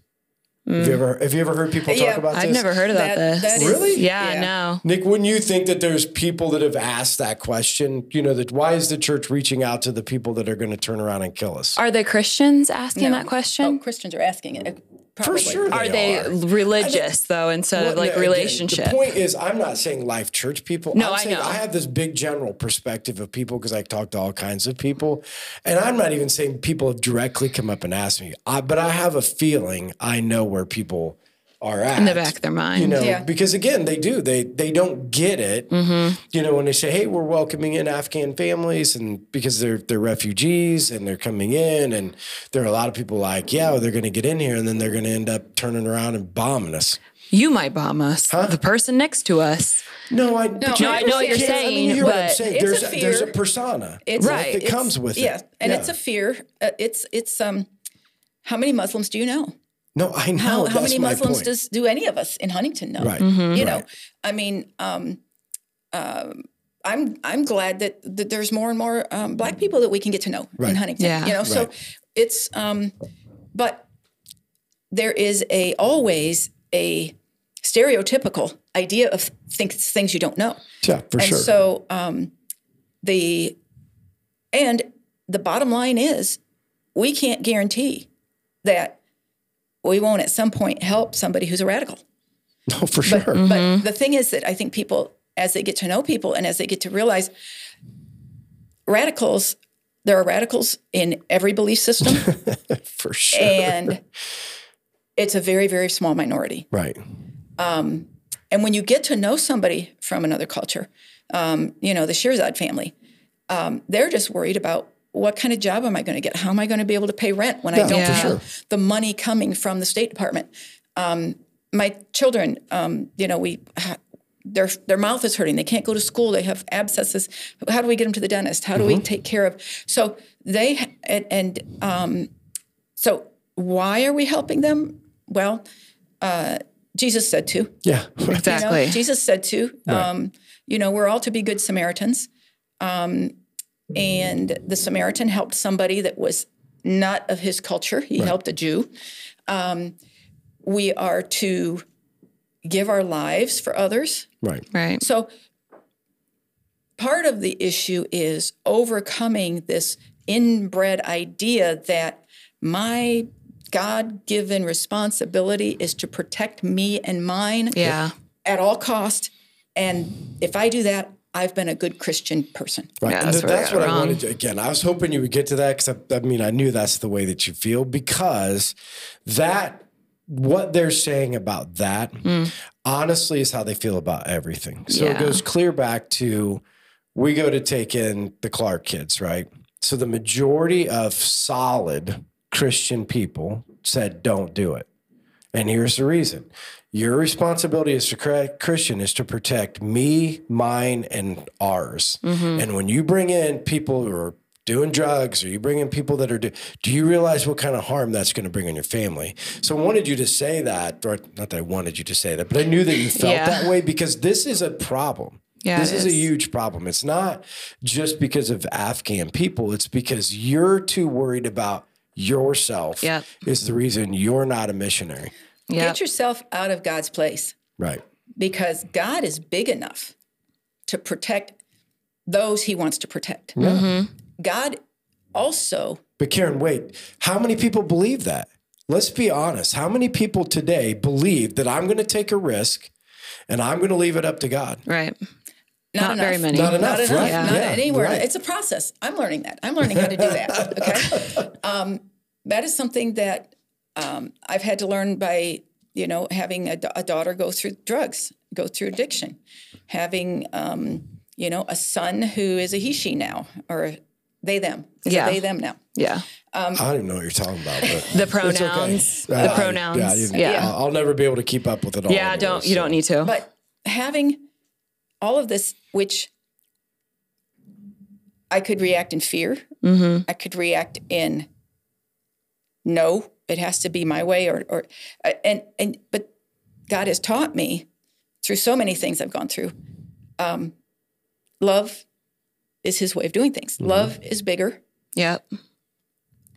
Have you mm. ever have you ever heard people talk Yeah, about I've this? never heard about That- this. that is- Really? Yeah, Yeah. no. Nick, wouldn't you think that there's people that have asked that question? You know, that why is the church reaching out to the people that are going to turn around and kill us? Are the Christians asking No. that question? Oh, Christians are asking it. Probably. sure are they are. religious though instead of like no, again, relationship? The point is, I'm not saying life church people. No, I'm I saying know. I have this big general perspective of people because I talk to all kinds of people, and I'm not even saying people have directly come up and asked me, I, but I have a feeling I know where people are at in the back of their mind. You know, Yeah. because again, they do. They they don't get it. Mm-hmm. You know, when they say, "Hey, we're welcoming in Afghan families," and because they're they're refugees and they're coming in, and there are a lot of people like, "Yeah, they're going to get in here, and then they're going to end up turning around and bombing us." you might bomb us. The person next to us. No, I. but you No, I know what you're understand. I mean, saying, you hear what but saying. it's There's a a, there's a persona, It's right, that it's- comes with yeah, it. and it's a fear. Uh, it's it's um, how many Muslims do you know? No. I know. How, how many Muslims point. does do any of us in Huntington know? Right. You know, Right. I mean, um, um, I'm I'm glad that, that there's more and more um, Black people that we can get to know Right. in Huntington. Yeah. You know, so Right. it's um, but there is a always a stereotypical idea of things things you don't know. Yeah, for and sure. so um, the and the bottom line is we can't guarantee that we won't at some point help somebody who's a radical. no, [LAUGHS] for sure. But, but the thing is that I think people, as they get to know people and as they get to realize radicals, there are radicals in every belief system, [LAUGHS] for sure. and it's a very, very small minority. right. And when you get to know somebody from another culture, um, you know, the Shirzad family, um, they're just worried about what kind of job am I going to get? How am I going to be able to pay rent when I don't for have sure. the money coming from the State Department? Um, my children, um, you know, we their their mouth is hurting. They can't go to school. They have abscesses. How do we get them to the dentist? How do we take care of? So they and, and um, so why are we helping them? Well, uh, Jesus said to. Yeah. [LAUGHS] You know, Exactly. Jesus said to. Um, you know, we're all to be good Samaritans. Um, and the Samaritan helped somebody that was not of his culture. He helped a Jew. Um, we are to give our lives for others. right. Right. So part of the issue is overcoming this inbred idea that my God given responsibility is to protect me and mine Yeah. at all cost. And if I do that, I've been a good Christian person. Right. Yeah, And that's th- where I what it I wanted to, again, I was hoping you would get to that because I, I mean, I knew that's the way that you feel because that, what they're saying about that, mm. honestly, is how they feel about everything. So it goes clear back to we go to take in the Clark kids, right? So the majority of solid Christian people said, don't do it. And here's the reason. Your responsibility as a Christian is to protect me, mine, and ours. Mm-hmm. And when you bring in people who are doing drugs or you bring in people that are do, do you realize what kind of harm that's going to bring on your family? So I wanted you to say that, or not that I wanted you to say that, but I knew that you felt Yeah. that way because this is a problem. Yeah, this is a huge problem. It's not just because of Afghan people, it's because you're too worried about yourself Yep. is the reason you're not a missionary. Yeah. Get yourself out of God's place Right. because God is big enough to protect those he wants to protect. God also, But Karen, wait, how many people believe that? Let's be honest. How many people today believe that I'm going to take a risk and I'm going to leave it up to God? Right. Not enough. very many. Not enough, Not enough. right, Not yeah, anywhere. right. It's a process. I'm learning that. I'm learning how to do that. Okay. [LAUGHS] um, that is something that um, I've had to learn by, you know, having a, a daughter go through drugs, go through addiction, having, um, you know, a son who is a he, she now, or they, them. It's Yeah. they, them now. Yeah. I don't even know what you're talking about, but The it's okay. pronouns. Uh, The I- pronouns. Yeah, Yeah. you- Yeah. I'll, I'll never be able to keep up with it all. anyway, don't you so. don't need to. But having all of this, which I could react in fear, I could react in no, it has to be my way, or or uh, and and but God has taught me through so many things I've gone through. Um, love is His way of doing things. Love is bigger, yep.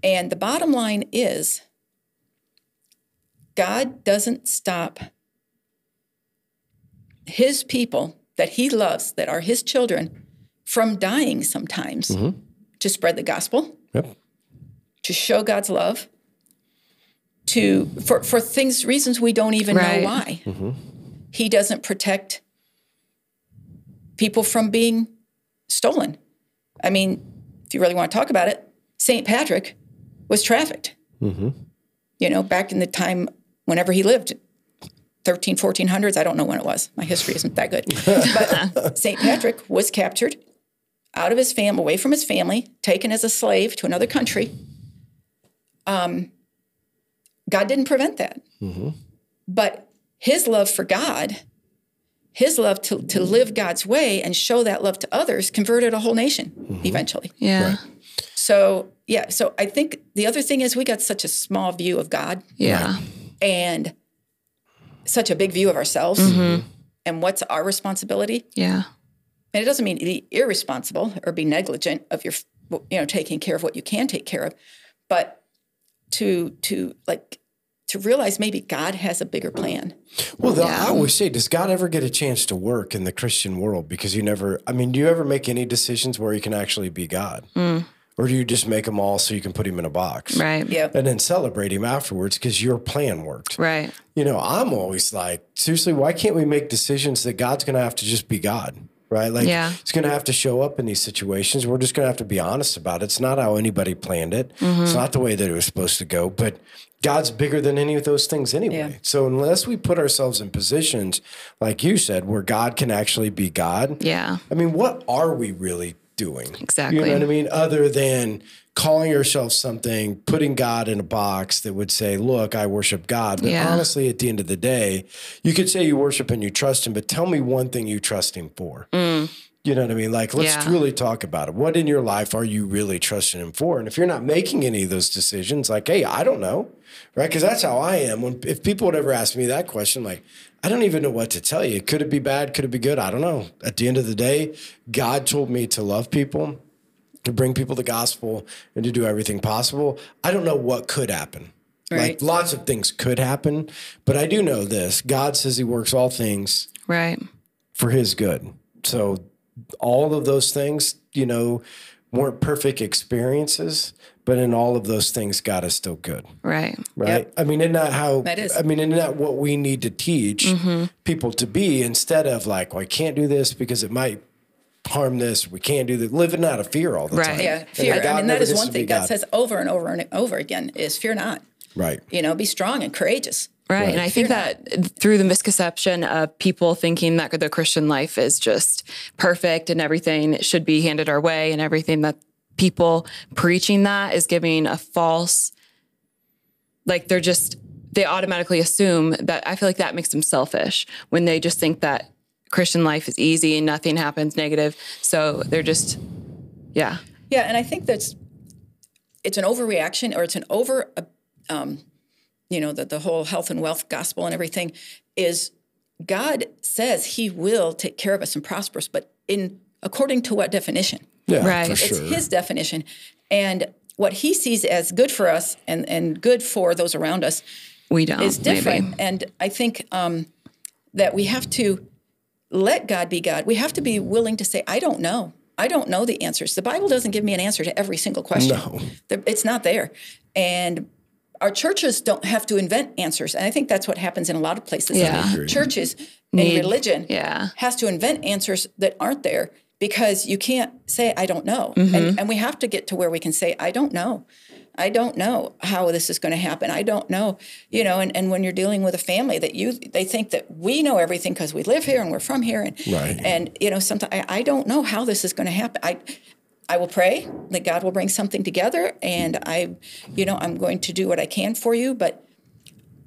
and the bottom line is God doesn't stop his people that he loves, that are his children, from dying sometimes to spread the gospel, Yep. to show God's love, to for, for things, reasons we don't even Right. know why. He doesn't protect people from being stolen. I mean, if you really want to talk about it, St. Patrick was trafficked. You know, back in the time whenever he lived, 13, 1400s, I don't know when it was. My history isn't that good. [LAUGHS] But St. Patrick was captured out of his family, away from his family, taken as a slave to another country. Um, God didn't prevent that. Mm-hmm. But his love for God, his love to, to mm-hmm. live God's way and show that love to others converted a whole nation mm-hmm. eventually. Yeah. So, yeah, so I think the other thing is we got such a small view of God Yeah. and such a big view of ourselves and what's our responsibility. Yeah. And it doesn't mean be irresponsible or be negligent of your, you know, taking care of what you can take care of, but to to like to realize maybe God has a bigger plan. Well, the, I always say, does God ever get a chance to work in the Christian world? Because you never, I mean, do you ever make any decisions where you can actually be God? Mm. Or do you just make them all so you can put him in a box? Right. Yeah. And then celebrate him afterwards because your plan worked. Right. You know, I'm always like, seriously, why can't we make decisions that God's going to have to just be God? Right? Like, Yeah. He's going to have to show up in these situations. We're just going to have to be honest about it. It's not how anybody planned it, it's mm-hmm. not the way that it was supposed to go. But God's bigger than any of those things anyway. Yeah. So, unless we put ourselves in positions, like you said, where God can actually be God, Yeah. I mean, what are we really doing? Exactly. You know what I mean? Other than calling yourself something, putting God in a box that would say, look, I worship God. But Yeah. honestly, at the end of the day, you could say you worship and you trust him, but tell me one thing you trust him for. You know what I mean? Like, let's Mm. Yeah. really talk about it. What in your life are you really trusting him for? And if you're not making any of those decisions, like, hey, I don't know, right? Because that's how I am. When if people would ever ask me that question, like, I don't even know what to tell you. Could it be bad? Could it be good? I don't know. At the end of the day, God told me to love people, to bring people the gospel, and to do everything possible. I don't know what could happen. Like Right. lots of things could happen, but I do know this: God says He works all things Right. for his good. So all of those things, you know, weren't perfect experiences, but in all of those things, God is still good. Right. Right. I mean, isn't that how, That is. I mean, isn't that what we need to teach mm-hmm. people to be instead of like, well, I can't do this because it might harm this. We can't do that. Living out of fear all the time. Right. time. Yeah, fear. God I mean, that is one thing God says over and over and over again is fear not. Right. You know, be strong and courageous. Right. And I think that through the misconception of people thinking that the Christian life is just perfect and everything should be handed our way and everything that people preaching that is giving a false, like they're just, they automatically assume that I feel like that makes them selfish when they just think that Christian life is easy and nothing happens negative. So they're just, yeah. Yeah, and I think that's it's an overreaction or it's an over, um, you know, the the whole health and wealth gospel and everything is God says He will take care of us and prosper us, but in according to what definition? Yeah. Right. For It's sure. It's His definition, and what He sees as good for us and and good for those around us We don't. is different. Maybe. And I think um, that we have to let God be God. We have to be willing to say, I don't know. I don't know the answers. The Bible doesn't give me an answer to every single question. No. It's not there. And our churches don't have to invent answers, and I think that's what happens in a lot of places. Yeah. Churches Need- and religion yeah. has to invent answers that aren't there because you can't say I don't know, Mm-hmm. and and we have to get to where we can say I don't know. I don't know how this is going to happen. I don't know, you know, and, and when you're dealing with a family that you they think that we know everything because we live here and we're from here and Right. and you know sometimes I, I don't know how this is going to happen. I I will pray that God will bring something together and I you know I'm going to do what I can for you, but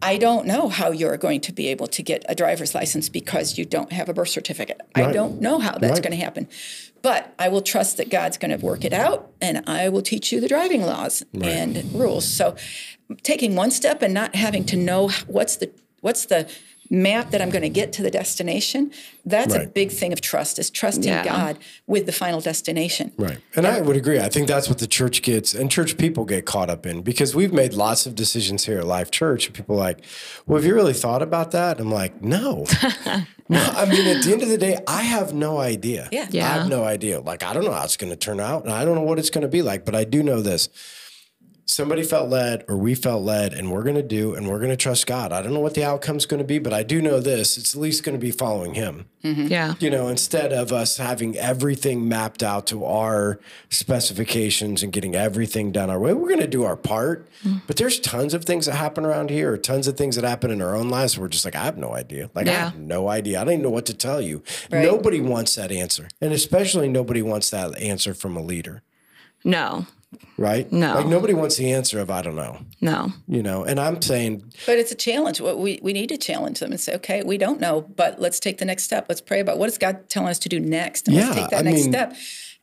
I don't know how you're going to be able to get a driver's license because you don't have a birth certificate. I don't know how that's Right. going to happen. But I will trust that God's going to work it out and I will teach you the driving laws and rules. So taking one step and not having to know what's the what's the map that I'm going to get to the destination, that's a big thing of trust is trusting Yeah. God with the final destination. Right. And I would agree. I think that's what the church gets and church people get caught up in because we've made lots of decisions here at Life Church. And people are like, well, have you really thought about that? I'm like, no. [LAUGHS] no. I mean, at the end of the day, I have no idea. Yeah. yeah. I have no idea. Like, I don't know how it's going to turn out and I don't know what it's going to be like, but I do know this. Somebody felt led or we felt led and we're going to do and we're going to trust God. I don't know what the outcome's going to be, but I do know this. It's at least going to be following him mm-hmm. Yeah. you know, instead of us having everything mapped out to our specifications and getting everything done our way, we're going to do our part. Mm. But there's tons of things that happen around here, or tons of things that happen in our own lives. We're just like, I have no idea. Like, I have no idea. I don't even know what to tell you. Right. Nobody wants that answer. And especially nobody wants that answer from a leader, No. Right? No. Like, nobody wants the answer of, I don't know, No. you know? And I'm saying, But it's a challenge. What We, we need to challenge them and say, okay, we don't know, but let's take the next step. Let's pray about what is God telling us to do next, and Yeah, let's take that I next mean- step.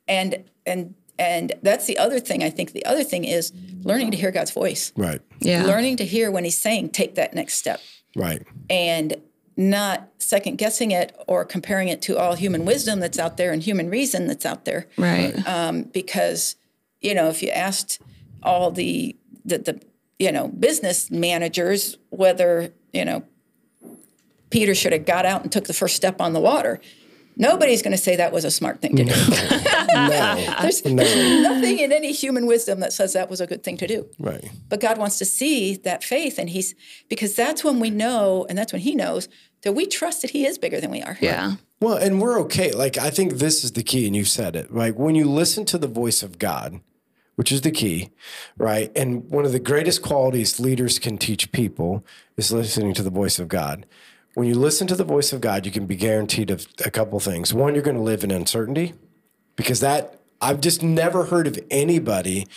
And and and that's the other thing. I think the other thing is learning to hear God's voice, right, Yeah. learning to hear when He's saying, take that next step, right, and not second guessing it or comparing it to all human wisdom that's out there and human reason that's out there Right. Um, because you know if you asked all the the, the you know business managers whether you know Peter should have got out and took the first step on the water, nobody's going to say that was a smart thing to do. no, [LAUGHS] There's nothing in any human wisdom that says that was a good thing to do. right, But God wants to see that faith, and He's because that's when we know, and that's when He knows that we trust that He is bigger than we are. yeah. Well, and we're okay. Like, I think this is the key, and you've said it. Like, when you listen to the voice of God, which is the key, right? And one of the greatest qualities leaders can teach people is listening to the voice of God. When you listen to the voice of God, you can be guaranteed of a couple things. One, you're going to live in uncertainty because that, I've just never heard of anybody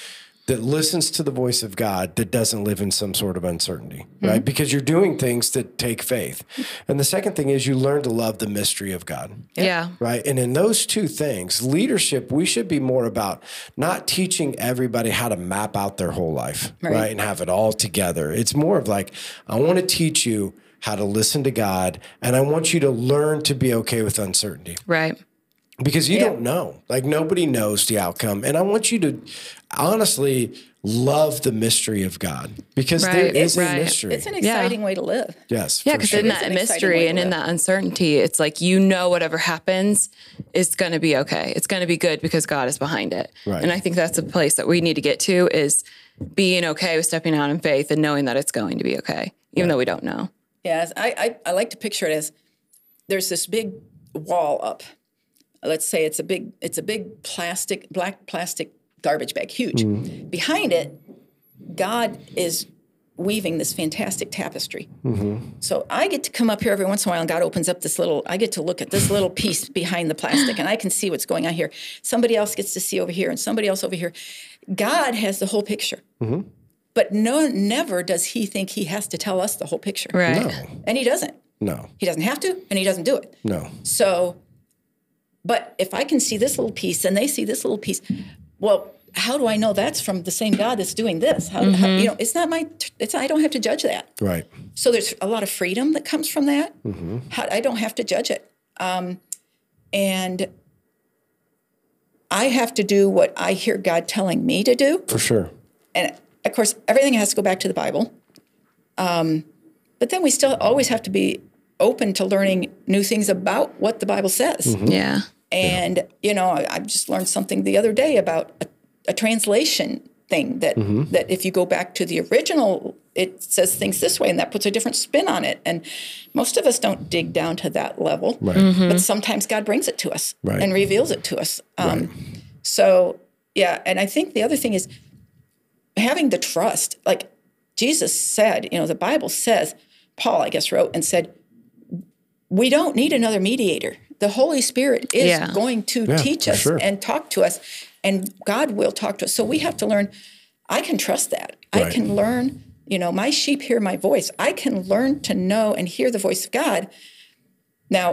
that listens to the voice of God that doesn't live in some sort of uncertainty, hmm. right? Because you're doing things that take faith. And the second thing is you learn to love the mystery of God. Yeah. Right. And in those two things, leadership, we should be more about not teaching everybody how to map out their whole life, right? Right. And have it all together. It's more of like, I want to teach you how to listen to God and I want you to learn to be okay with uncertainty Right. because you Yeah. don't know. Like nobody knows the outcome. And I want you to honestly love the mystery of God because there Right, is right. a mystery. It's an exciting way to live. yes. Yeah, because sure. in that an mystery and in that uncertainty, it's like you know whatever happens is going to be okay. It's going to be good because God is behind it. Right. And I think that's a place that we need to get to is being okay with stepping out in faith and knowing that it's going to be okay, even though we don't know. Yes, I, I, I like to picture it as there's this big wall up. Let's say it's a big it's a big plastic black plastic garbage bag, huge. Mm. Behind it, God is weaving this fantastic tapestry. Mm-hmm. So I get to come up here every once in a while, and God opens up this little. I get to look at this little piece behind the plastic, and I can see what's going on here. Somebody else gets to see over here, and somebody else over here. God has the whole picture. Mm-hmm. But no, never does he think he has to tell us the whole picture. Right. And he doesn't. No, He doesn't have to, and he doesn't do it. no. So, but if I can see this little piece and they see this little piece, well, how do I know that's from the same God that's doing this? How, how- you know, it's not my. It's I don't have to judge that. Right. So there's a lot of freedom that comes from that. How, I don't have to judge it, um, and I have to do what I hear God telling me to do For sure. and of course, everything has to go back to the Bible. Um, but then we still always have to be open to learning new things about what the Bible says. Yeah. And you know, I, I just learned something the other day about a, a translation thing that that if you go back to the original it says things this way and that puts a different spin on it. And most of us don't dig down to that level Right. but sometimes god brings it to us Right. and reveals it to us. Um, so yeah and i think the other thing is having the trust. Like jesus said you know the bible says paul i guess wrote and said we don't need another mediator the holy spirit is Yeah. going to Yeah, teach us sure. and talk to us and god will talk to us. So we have to learn i can trust that. I can learn you know my sheep hear my voice. I can learn to know and hear the voice of god. Now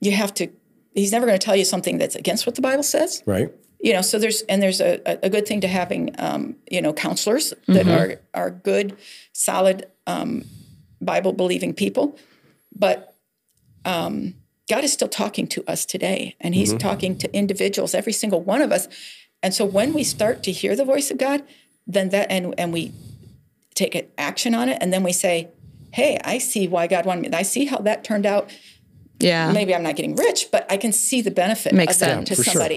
you have to he's never going to tell you something that's against what the bible says. Right. you know so there's and there's a, a good thing to having um, you know counselors that are are good solid um, bible believing people. But um, god is still talking to us today and he's mm-hmm. talking to individuals every single one of us and so when we start to hear the voice of god then that and and we take action on it and then we say hey i see why god wanted me i see how that turned out Yeah. maybe I'm not getting rich, but I can see the benefit Makes of that sense. to for sure.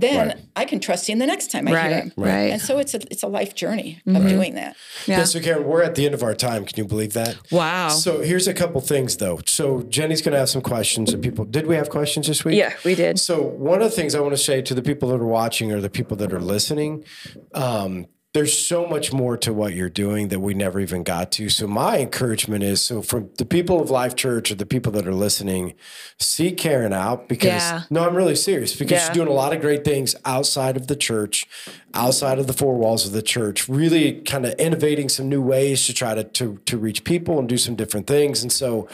Somebody. Then Right. I can trust him the next time I Right. hear him. Right. And so it's a it's a life journey of doing that. Yeah. Yeah. So Karen, we're at the end of our time. Can you believe that? Wow. So here's a couple things though. So Jenny's going to have some questions and people. Did we have questions this week? yeah, we did. So one of the things I want to say to the people that are watching or the people that are listening, um, there's so much more to what you're doing that we never even got to. So my encouragement is so from the people of Life Church or the people that are listening, seek Karen out because Yeah. no, I'm really serious because Yeah. she's doing a lot of great things outside of the church, outside of the four walls of the church, really kind of innovating some new ways to try to to to reach people and do some different things. And so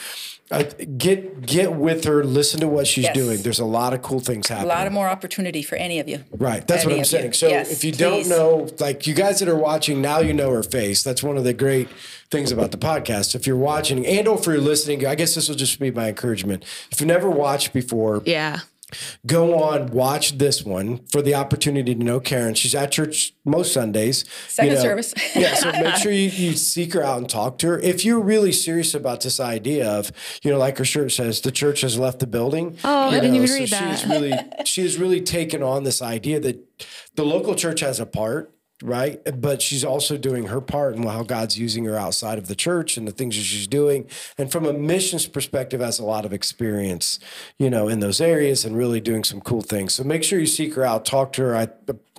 uh, get get with her, listen to what she's Yes. doing. There's a lot of cool things happening. A lot of more opportunity for any of you. Right. That's what I'm of you. saying. So Yes, if you don't know, like you guys that are watching now, you know her face. That's one of the great things about the podcast. If you're watching and or if you're listening, I guess this will just be my encouragement. If you never watched before, Yeah. Go on, watch this one for the opportunity to know Karen. She's at church most Sundays. Second service. [LAUGHS] yeah, so make sure you, you seek her out and talk to her. If you're really serious about this idea of, you know, like her shirt says, the church has left the building. Oh, I you didn't even so read She's that. really, [LAUGHS] she has really taken on this idea that the local church has a part. Right. But she's also doing her part and how God's using her outside of the church and the things that she's doing. And from a missions perspective, has a lot of experience, you know, in those areas and really doing some cool things. So make sure you seek her out, talk to her. I,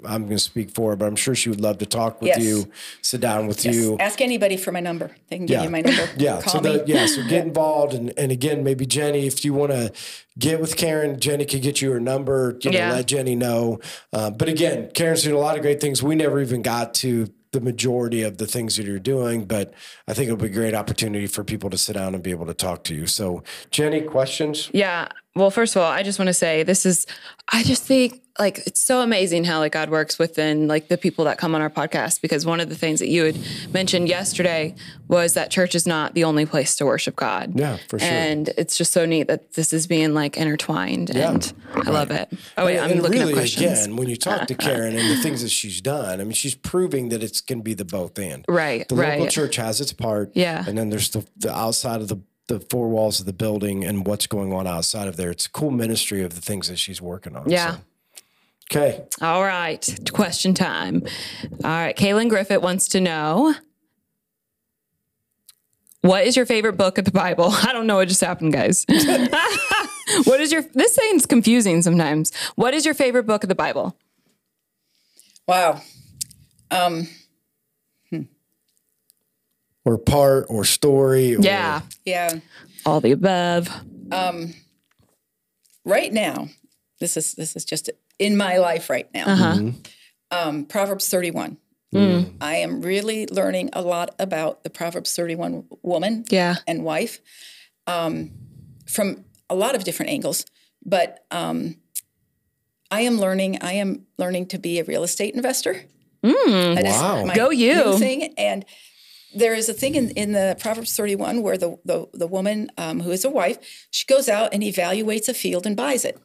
I'm going to speak for her, but I'm sure she would love to talk with Yes. you, sit down with you. Ask anybody for my number. They can give you my number. [LAUGHS] Yeah. Call so me. that, yeah. So get involved. And, and again, maybe Jenny, if you want to get with Karen, Jenny could get you her number, you know, Yeah. let Jenny know. Uh, but again, Karen's doing a lot of great things. We never even got to the majority of the things that you're doing, but I think it'll be a great opportunity for people to sit down and be able to talk to you. So Jenny, questions? Yeah. Well, first of all, I just want to say this is, I just think like it's so amazing how like God works within like the people that come on our podcast because one of the things that you had mentioned yesterday was that church is not the only place to worship God. Yeah, for sure. And it's just so neat that this is being like intertwined Yeah. and I love it. Oh wait, And- I'm and looking really, at questions. again, when you talk to Karen and the things that she's done, I mean, she's proving that it's going to be the both and. Right, The local church has its part. Yeah. And then there's the, the outside of the, the four walls of the building and what's going on outside of there. It's a cool ministry of the things that she's working on. Yeah. So. Okay. All right, question time. All right, Kaylin Griffith wants to know what is your favorite book of the Bible? [LAUGHS] I don't know what just happened, guys. [LAUGHS] what is your this thing's confusing sometimes. What is your favorite book of the Bible? Wow. Um. Or part or story. Or, Yeah, Yeah. all the above. Um right now, this is this is just in my life right now. Uh-huh. Um, Proverbs 31. Mm. I am really learning a lot about the Proverbs 31 woman Yeah. and wife um, from a lot of different angles. But um, I am learning. I am learning to be a real estate investor. That is Wow. my Go you. new thing. And there is a thing in, in the Proverbs 31 where the the, the woman um, who is a wife, she goes out and evaluates a field and buys it.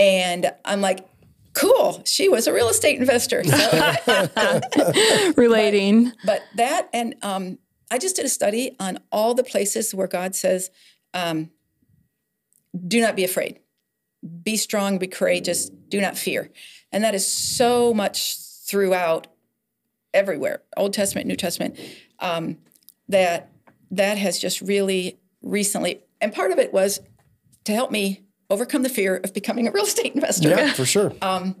And I'm like, cool. She was a real estate investor. So [LAUGHS] Relating. but that and um, I just did a study on all the places where God says, um, "Do not be afraid, be strong, be courageous, do not fear," and that is so much throughout everywhere, Old Testament, New Testament. Um, that that has just really recently, and part of it was to help me overcome the fear of becoming a real estate [LAUGHS] investor. Yeah, for sure. [LAUGHS]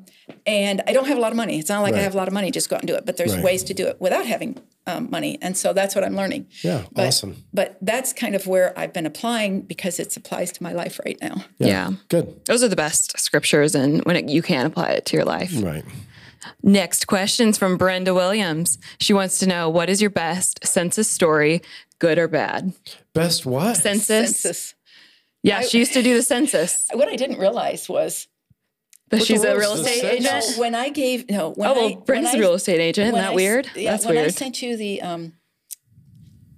And I don't have a lot of money. It's not like I have a lot of money, just go out and do it. But there's Right. ways to do it without having um, money. And so that's what I'm learning. Yeah, But, awesome. But that's kind of where I've been applying because it applies to my life right now. Yeah. Good. Those are the best scriptures and when it, you can apply it to your life. Right. Next question's from Brenda Williams. She wants to know what is your best census story, good or bad? Best what? Census. Census. Yeah, she used to do the census, [LAUGHS] What I didn't realize was but she's a real estate agent. when I gave no. When Oh, well, I, when Brenda's I- a real estate agent. That I weird? Yeah, That's when I sent you the um,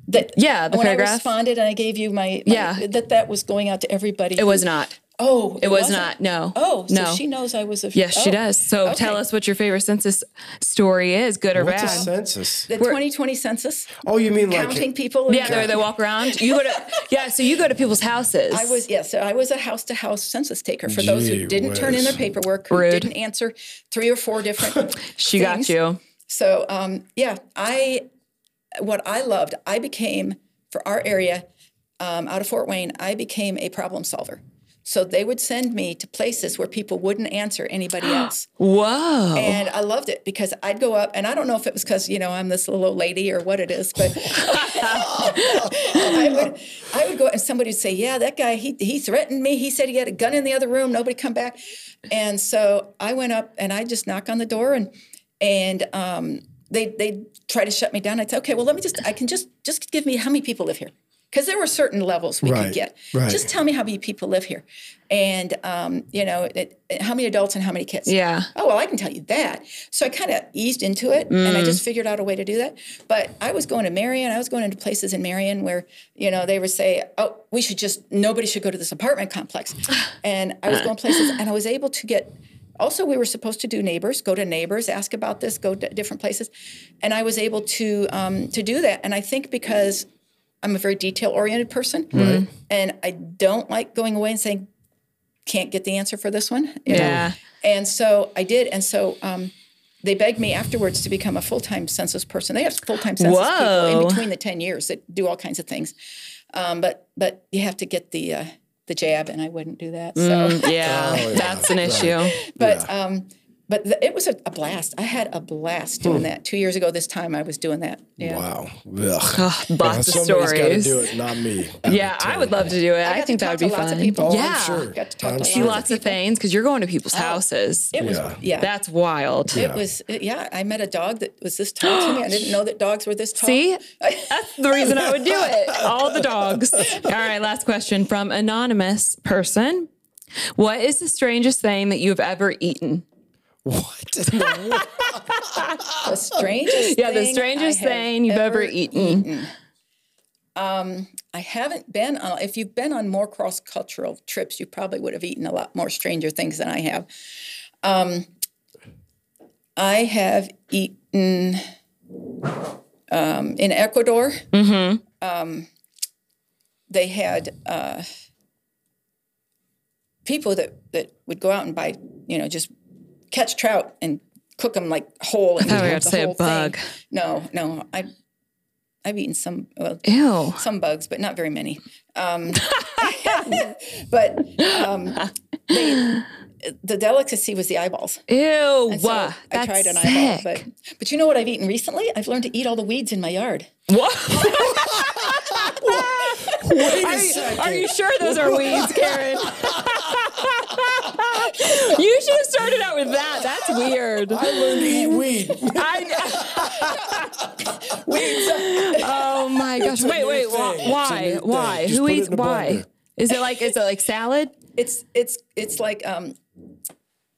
that Yeah, the when paragraph. I responded and I gave you my, my- Yeah. that that was going out to everybody. It was not. Oh, It was wasn't? not. No. Oh, so no. she knows I was a. Yes, she oh, does. So okay. tell us what your favorite census story is, good or What's a bad. census? The 2020 census, Oh, you mean like counting people. yeah, they they walk around. You go to [LAUGHS] yeah, so you go to people's houses. I was yes, I was a house to house census taker for those who didn't turn in their whiz. paperwork, who Rude. didn't answer three or four different. [LAUGHS] She got you. So um, yeah, I what I loved, I became for our area um, out of Fort Wayne, I became a problem solver. So they would send me to places where people wouldn't answer anybody [GASPS] else. Whoa. And I loved it because I'd go up, and I don't know if it was because you know I'm this little old lady or what it is, but [LAUGHS] [LAUGHS] I would I would go and somebody would say, "Yeah, that guy he he threatened me. He said he had a gun in the other room. Nobody come back." And so I went up and I just knock on the door and and um, they they try to shut me down. I'd say, "Okay, well let me just I can just just give me how many people live here." Because there were certain levels we Right, could get. right. Just tell me how many people live here, and um, you know it, how many adults and how many kids? Yeah. oh well i can tell you that. So i kind of eased into it and i just figured out a way to do that. But i was going to marion. I was going into places in marion where you know they would say oh we should just nobody should go to this apartment complex. [SIGHS] And i was going places and i was able to get also we were supposed to do neighbors go to neighbors ask about this go to different places. And i was able to um, to do that. And i think because i'm a very detail oriented person and i don't like going away and saying can't get the answer for this one you know? Yeah. And so I did. And so um, they begged me afterwards to become a full time census person. They have full time census people in between the 10 years that do all kinds of things. Um, but but you have to get the uh, the jab, and I wouldn't do that. So, Yeah. Oh, yeah. That's an issue. but um, but th- it was a, a blast. I had a blast doing hmm. that. Two years ago, this time I was doing that. Yeah. Wow. Ugh. Ugh, [LAUGHS] lots of Somebody's got to do it, not me. Yeah, I would love to do it. I, got to think that would be to lots fun. of people. Oh, yeah. I'm sure. Got to talk I'm to See sure. lots of things because you're going to people's oh. houses. It was Yeah. yeah. That's wild. it was yeah. I met a dog that was this tall to me. I didn't know that dogs were this tall. See, [LAUGHS] that's the reason I would do it. All the dogs. All right, last question from anonymous person. What is the strangest thing that you've ever eaten? What? the [LAUGHS] world? the strangest Yeah, the thing strangest thing you've ever, eaten. I haven't been on, if you've been on more cross cultural trips, you probably would have eaten a lot more stranger things than I have. Um, I have eaten um, in Ecuador. Um, they had uh, people that, that would go out and buy, you know, just catch trout and cook them like whole. And thought you were to the say a whole thing. bug. No, no, I, I've eaten some. Well, Ew. some bugs, but not very many. Um, [LAUGHS] but um, they, the delicacy was the eyeballs. Ew. And so I that's tried an sick. eyeball, but but you know what I've eaten recently? I've learned to eat all the weeds in my yard. What? [LAUGHS] Wait a Are second. are you sure those are weeds, Karen? [LAUGHS] you should have started out with that. That's weird. I learned to eat weed. I, [LAUGHS] oh my gosh! a Wait, wait. thing. wh- It's a Why? Why? Just Who eats? Why? blender. Is it like is it like salad? It's it's it's like um,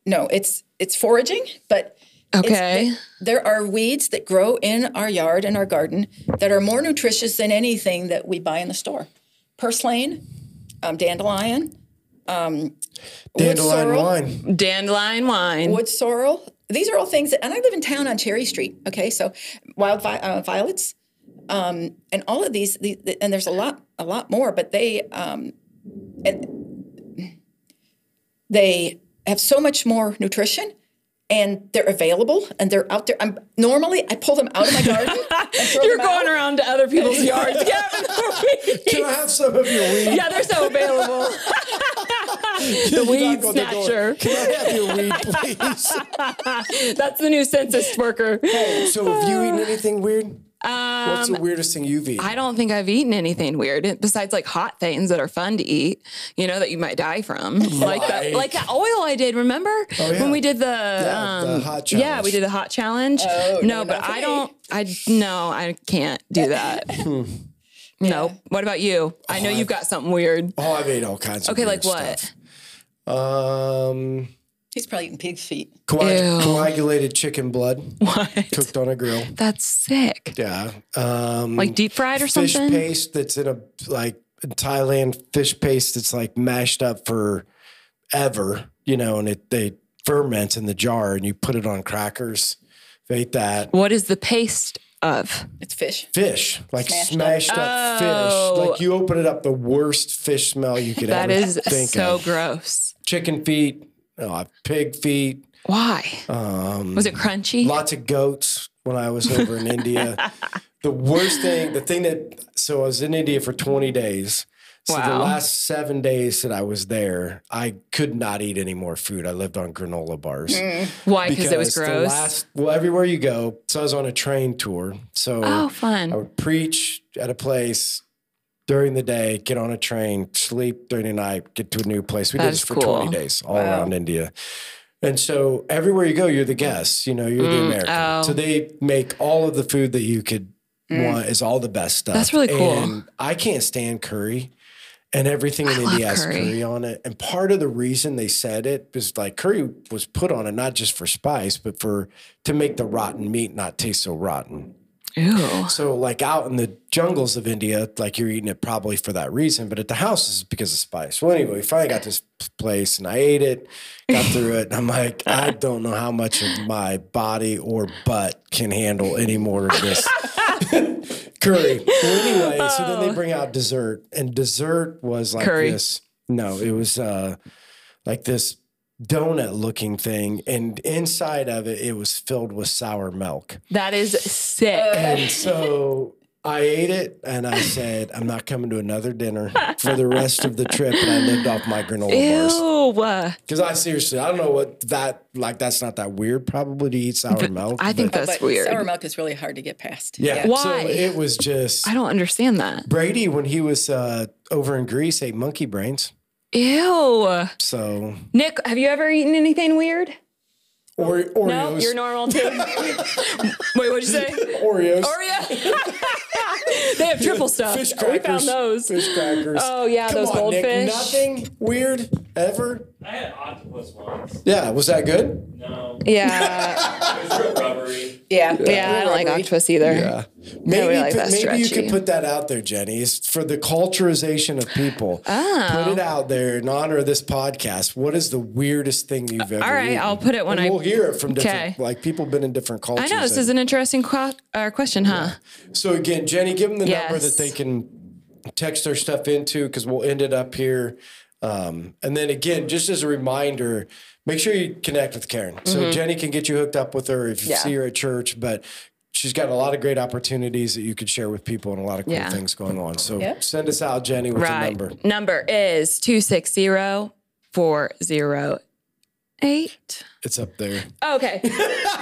no, it's it's foraging, but it's- Okay. there are weeds that grow in our yard and our garden that are more nutritious than anything that we buy in the store. Purslane, um, dandelion, um, wood Dandelion sorrel, wine. Dandelion wine. wood sorrel. These are all things that, and I live in town on Cherry Street. Okay, so wild vi- uh, violets, um, and all of these, these, and there's a lot, a lot more, but they, um, and they have so much more nutrition, and they're available and they're out there. I'm normally I pull them out of my [LAUGHS] garden. and throw You're them going out. around to other people's [LAUGHS] yards. Yeah, Can I have some of your weed? yeah, they're so available. [LAUGHS] [LAUGHS] the weed the door. snatcher. Can I have your weed, please? [LAUGHS] That's the new census worker. Hey, so, have you eaten anything weird? What's the weirdest thing you've eaten? Um, I don't think I've eaten anything weird besides like hot things that are fun to eat, you know, that you might die from. [LAUGHS] Like that, Like- that oil I did, remember? Oh, yeah. When we did the, Yeah, the um, hot Yeah, we did the hot challenge. Oh, no, but I don't, I, no, I can't do that. Hmm. No. What about you? I know you've got something weird. oh, I've ate all kinds of stuff. Okay, like what? stuff. Um, He's probably eating pig feet. coag- coagulated chicken blood What? cooked on a grill. That's sick. Yeah. Um, Like deep fried or fish something? Fish paste that's in a like Thailand fish paste that's like mashed up for ever, you know, and it they ferment in the jar and you put it on crackers. Ate that. What is the paste of? It's fish. Fish, like Smashed smashed, up. up, Oh. fish. Like you open it up, the worst fish smell you could That ever is think so of. gross. Chicken feet, oh, pig feet, Why? um, Was it crunchy? lots of goats when I was over in India. [LAUGHS] The worst thing, the thing that, so I was in India for 20 days. So the last seven days that I was there, I could not eat any more food. I lived on granola bars. Why? Because it was the gross. last- well, everywhere you go. So I was on a train tour. So oh, fun. I would preach at a place during the day, get on a train, sleep during the night, get to a new place. We That did this for cool. 20 days all around India. And so everywhere you go, you're the guest, you know, you're the mm, American. oh. So they make all of the food that you could mm. want is all the best stuff. That's really cool. And I can't stand curry. And everything in love India has curry. curry on it. And part of the reason they said it was like curry was put on it not just for spice, but for to make the rotten meat not taste so rotten. Ew. So, like out in the jungles of India, like you're eating it probably for that reason, but at the house is because of spice. Well, anyway, we finally got this place and I ate it, got through it. And I'm like, [LAUGHS] I don't know how much of my body or butt can handle any more of this [LAUGHS] curry. Well, anyway, so then they bring out dessert, and dessert was like Curry. this. No, it was uh, like this donut looking thing, and inside of it, it was filled with sour milk. That is sick. And so I ate it and I said, I'm not coming to another dinner for the rest of the trip. And I lived off my granola bars. Ew. Because I seriously, I don't know what that, like, that's not that weird probably to eat sour milk. I think but- that's but weird. sour milk is really hard to get past. yeah. Why? So it was just, I don't understand that. Brady, when he was uh, over in Greece, ate monkey brains. Ew. So, Nick, have you ever eaten anything weird? or, Oreos. No, you're normal too. [LAUGHS] Wait, what'd you say? Oreos. Oreo. [LAUGHS] they have triple stuff. Fish We found those. Fish crackers. Oh, yeah, Come those on, Nick, goldfish. Nothing weird ever. I had octopus once. Yeah. Was that good? No, Yeah. [LAUGHS] it was real rubbery. Yeah. Yeah, I don't like octopus either. Yeah. Maybe, really like put- maybe you could put that out there, Jenny. It's for the culturization of people. Oh. Put it out there in honor of this podcast. What is the weirdest thing you've ever All right, eaten? I'll put it when And I- We'll hear it from different, Okay. like people been in different cultures. I know this and- is an interesting que- uh, question, huh? so again, Jenny, give them the number that they can text their stuff into because we'll end it up here. Um, and then again, just as a reminder, make sure you connect with Karen. So Jenny can get you hooked up with her if you Mm-hmm. Yeah. see her at church, but she's got a lot of great opportunities that you could share with people and a lot of cool Yeah. things going on. So Yep. send us out, Jenny, with right. the number. Number is 260 408. It's up there. Okay. [LAUGHS]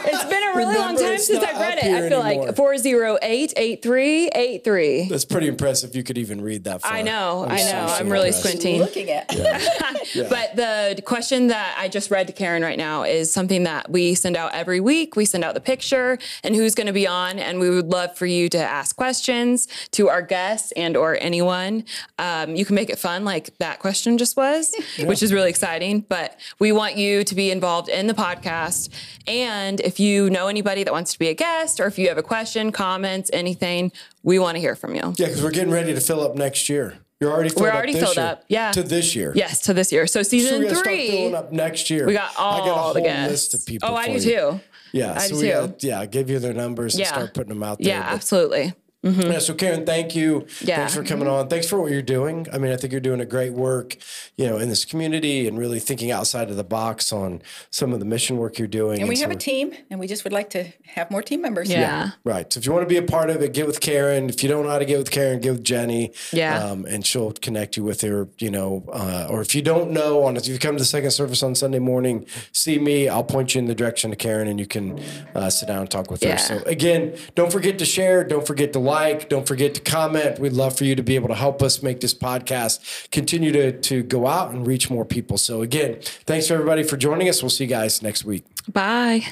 It's been a really long time since I've read it. I feel anymore. like 408 8383. That's pretty impressive. You could even read that far. I know, I know. seriously I'm really impressed. squinting. Looking at. [LAUGHS] But the question that I just read to Karen right now is something that we send out every week. We send out the picture and who's going to be on, and we would love for you to ask questions to our guests and or anyone. Um, you can make it fun, like that question just was, [LAUGHS] which is really exciting. But we want you to be involved in the podcast, and if you know anybody that wants to be a guest, or if you have a question, comments, anything, we want to hear from you. Yeah, because we're getting ready to fill up next year. You're already filled We're up already this filled year. up, yeah. To this year. Yes, to this year. So So season start three. filling up next year. We got all I got a whole the guests. list of people. Oh, I do you. too. Yeah, I so do we too. yeah, give you their numbers and start putting them out there. Yeah, But absolutely. Yeah, so Karen, thank you. Yeah. Thanks for coming on. Thanks for what you're doing. I mean, I think you're doing a great work, you know, in this community and really thinking outside of the box on some of the mission work you're doing. And we have a team, and we just would like to have more team members. Yeah. Right. So if you want to be a part of it, get with Karen. If you don't know how to get with Karen, get with Jenny. Yeah. Um, and she'll connect you with her, you know, uh, or if you don't know, on if you come to the second service on Sunday morning, see me. I'll point you in the direction of Karen and you can uh, sit down and talk with Yeah. her. So again, don't forget to share. Don't forget to like. Don't forget to comment. We'd love for you to be able to help us make this podcast continue to, to go out and reach more people. So again, thanks for everybody for joining us. We'll see you guys next week. Bye.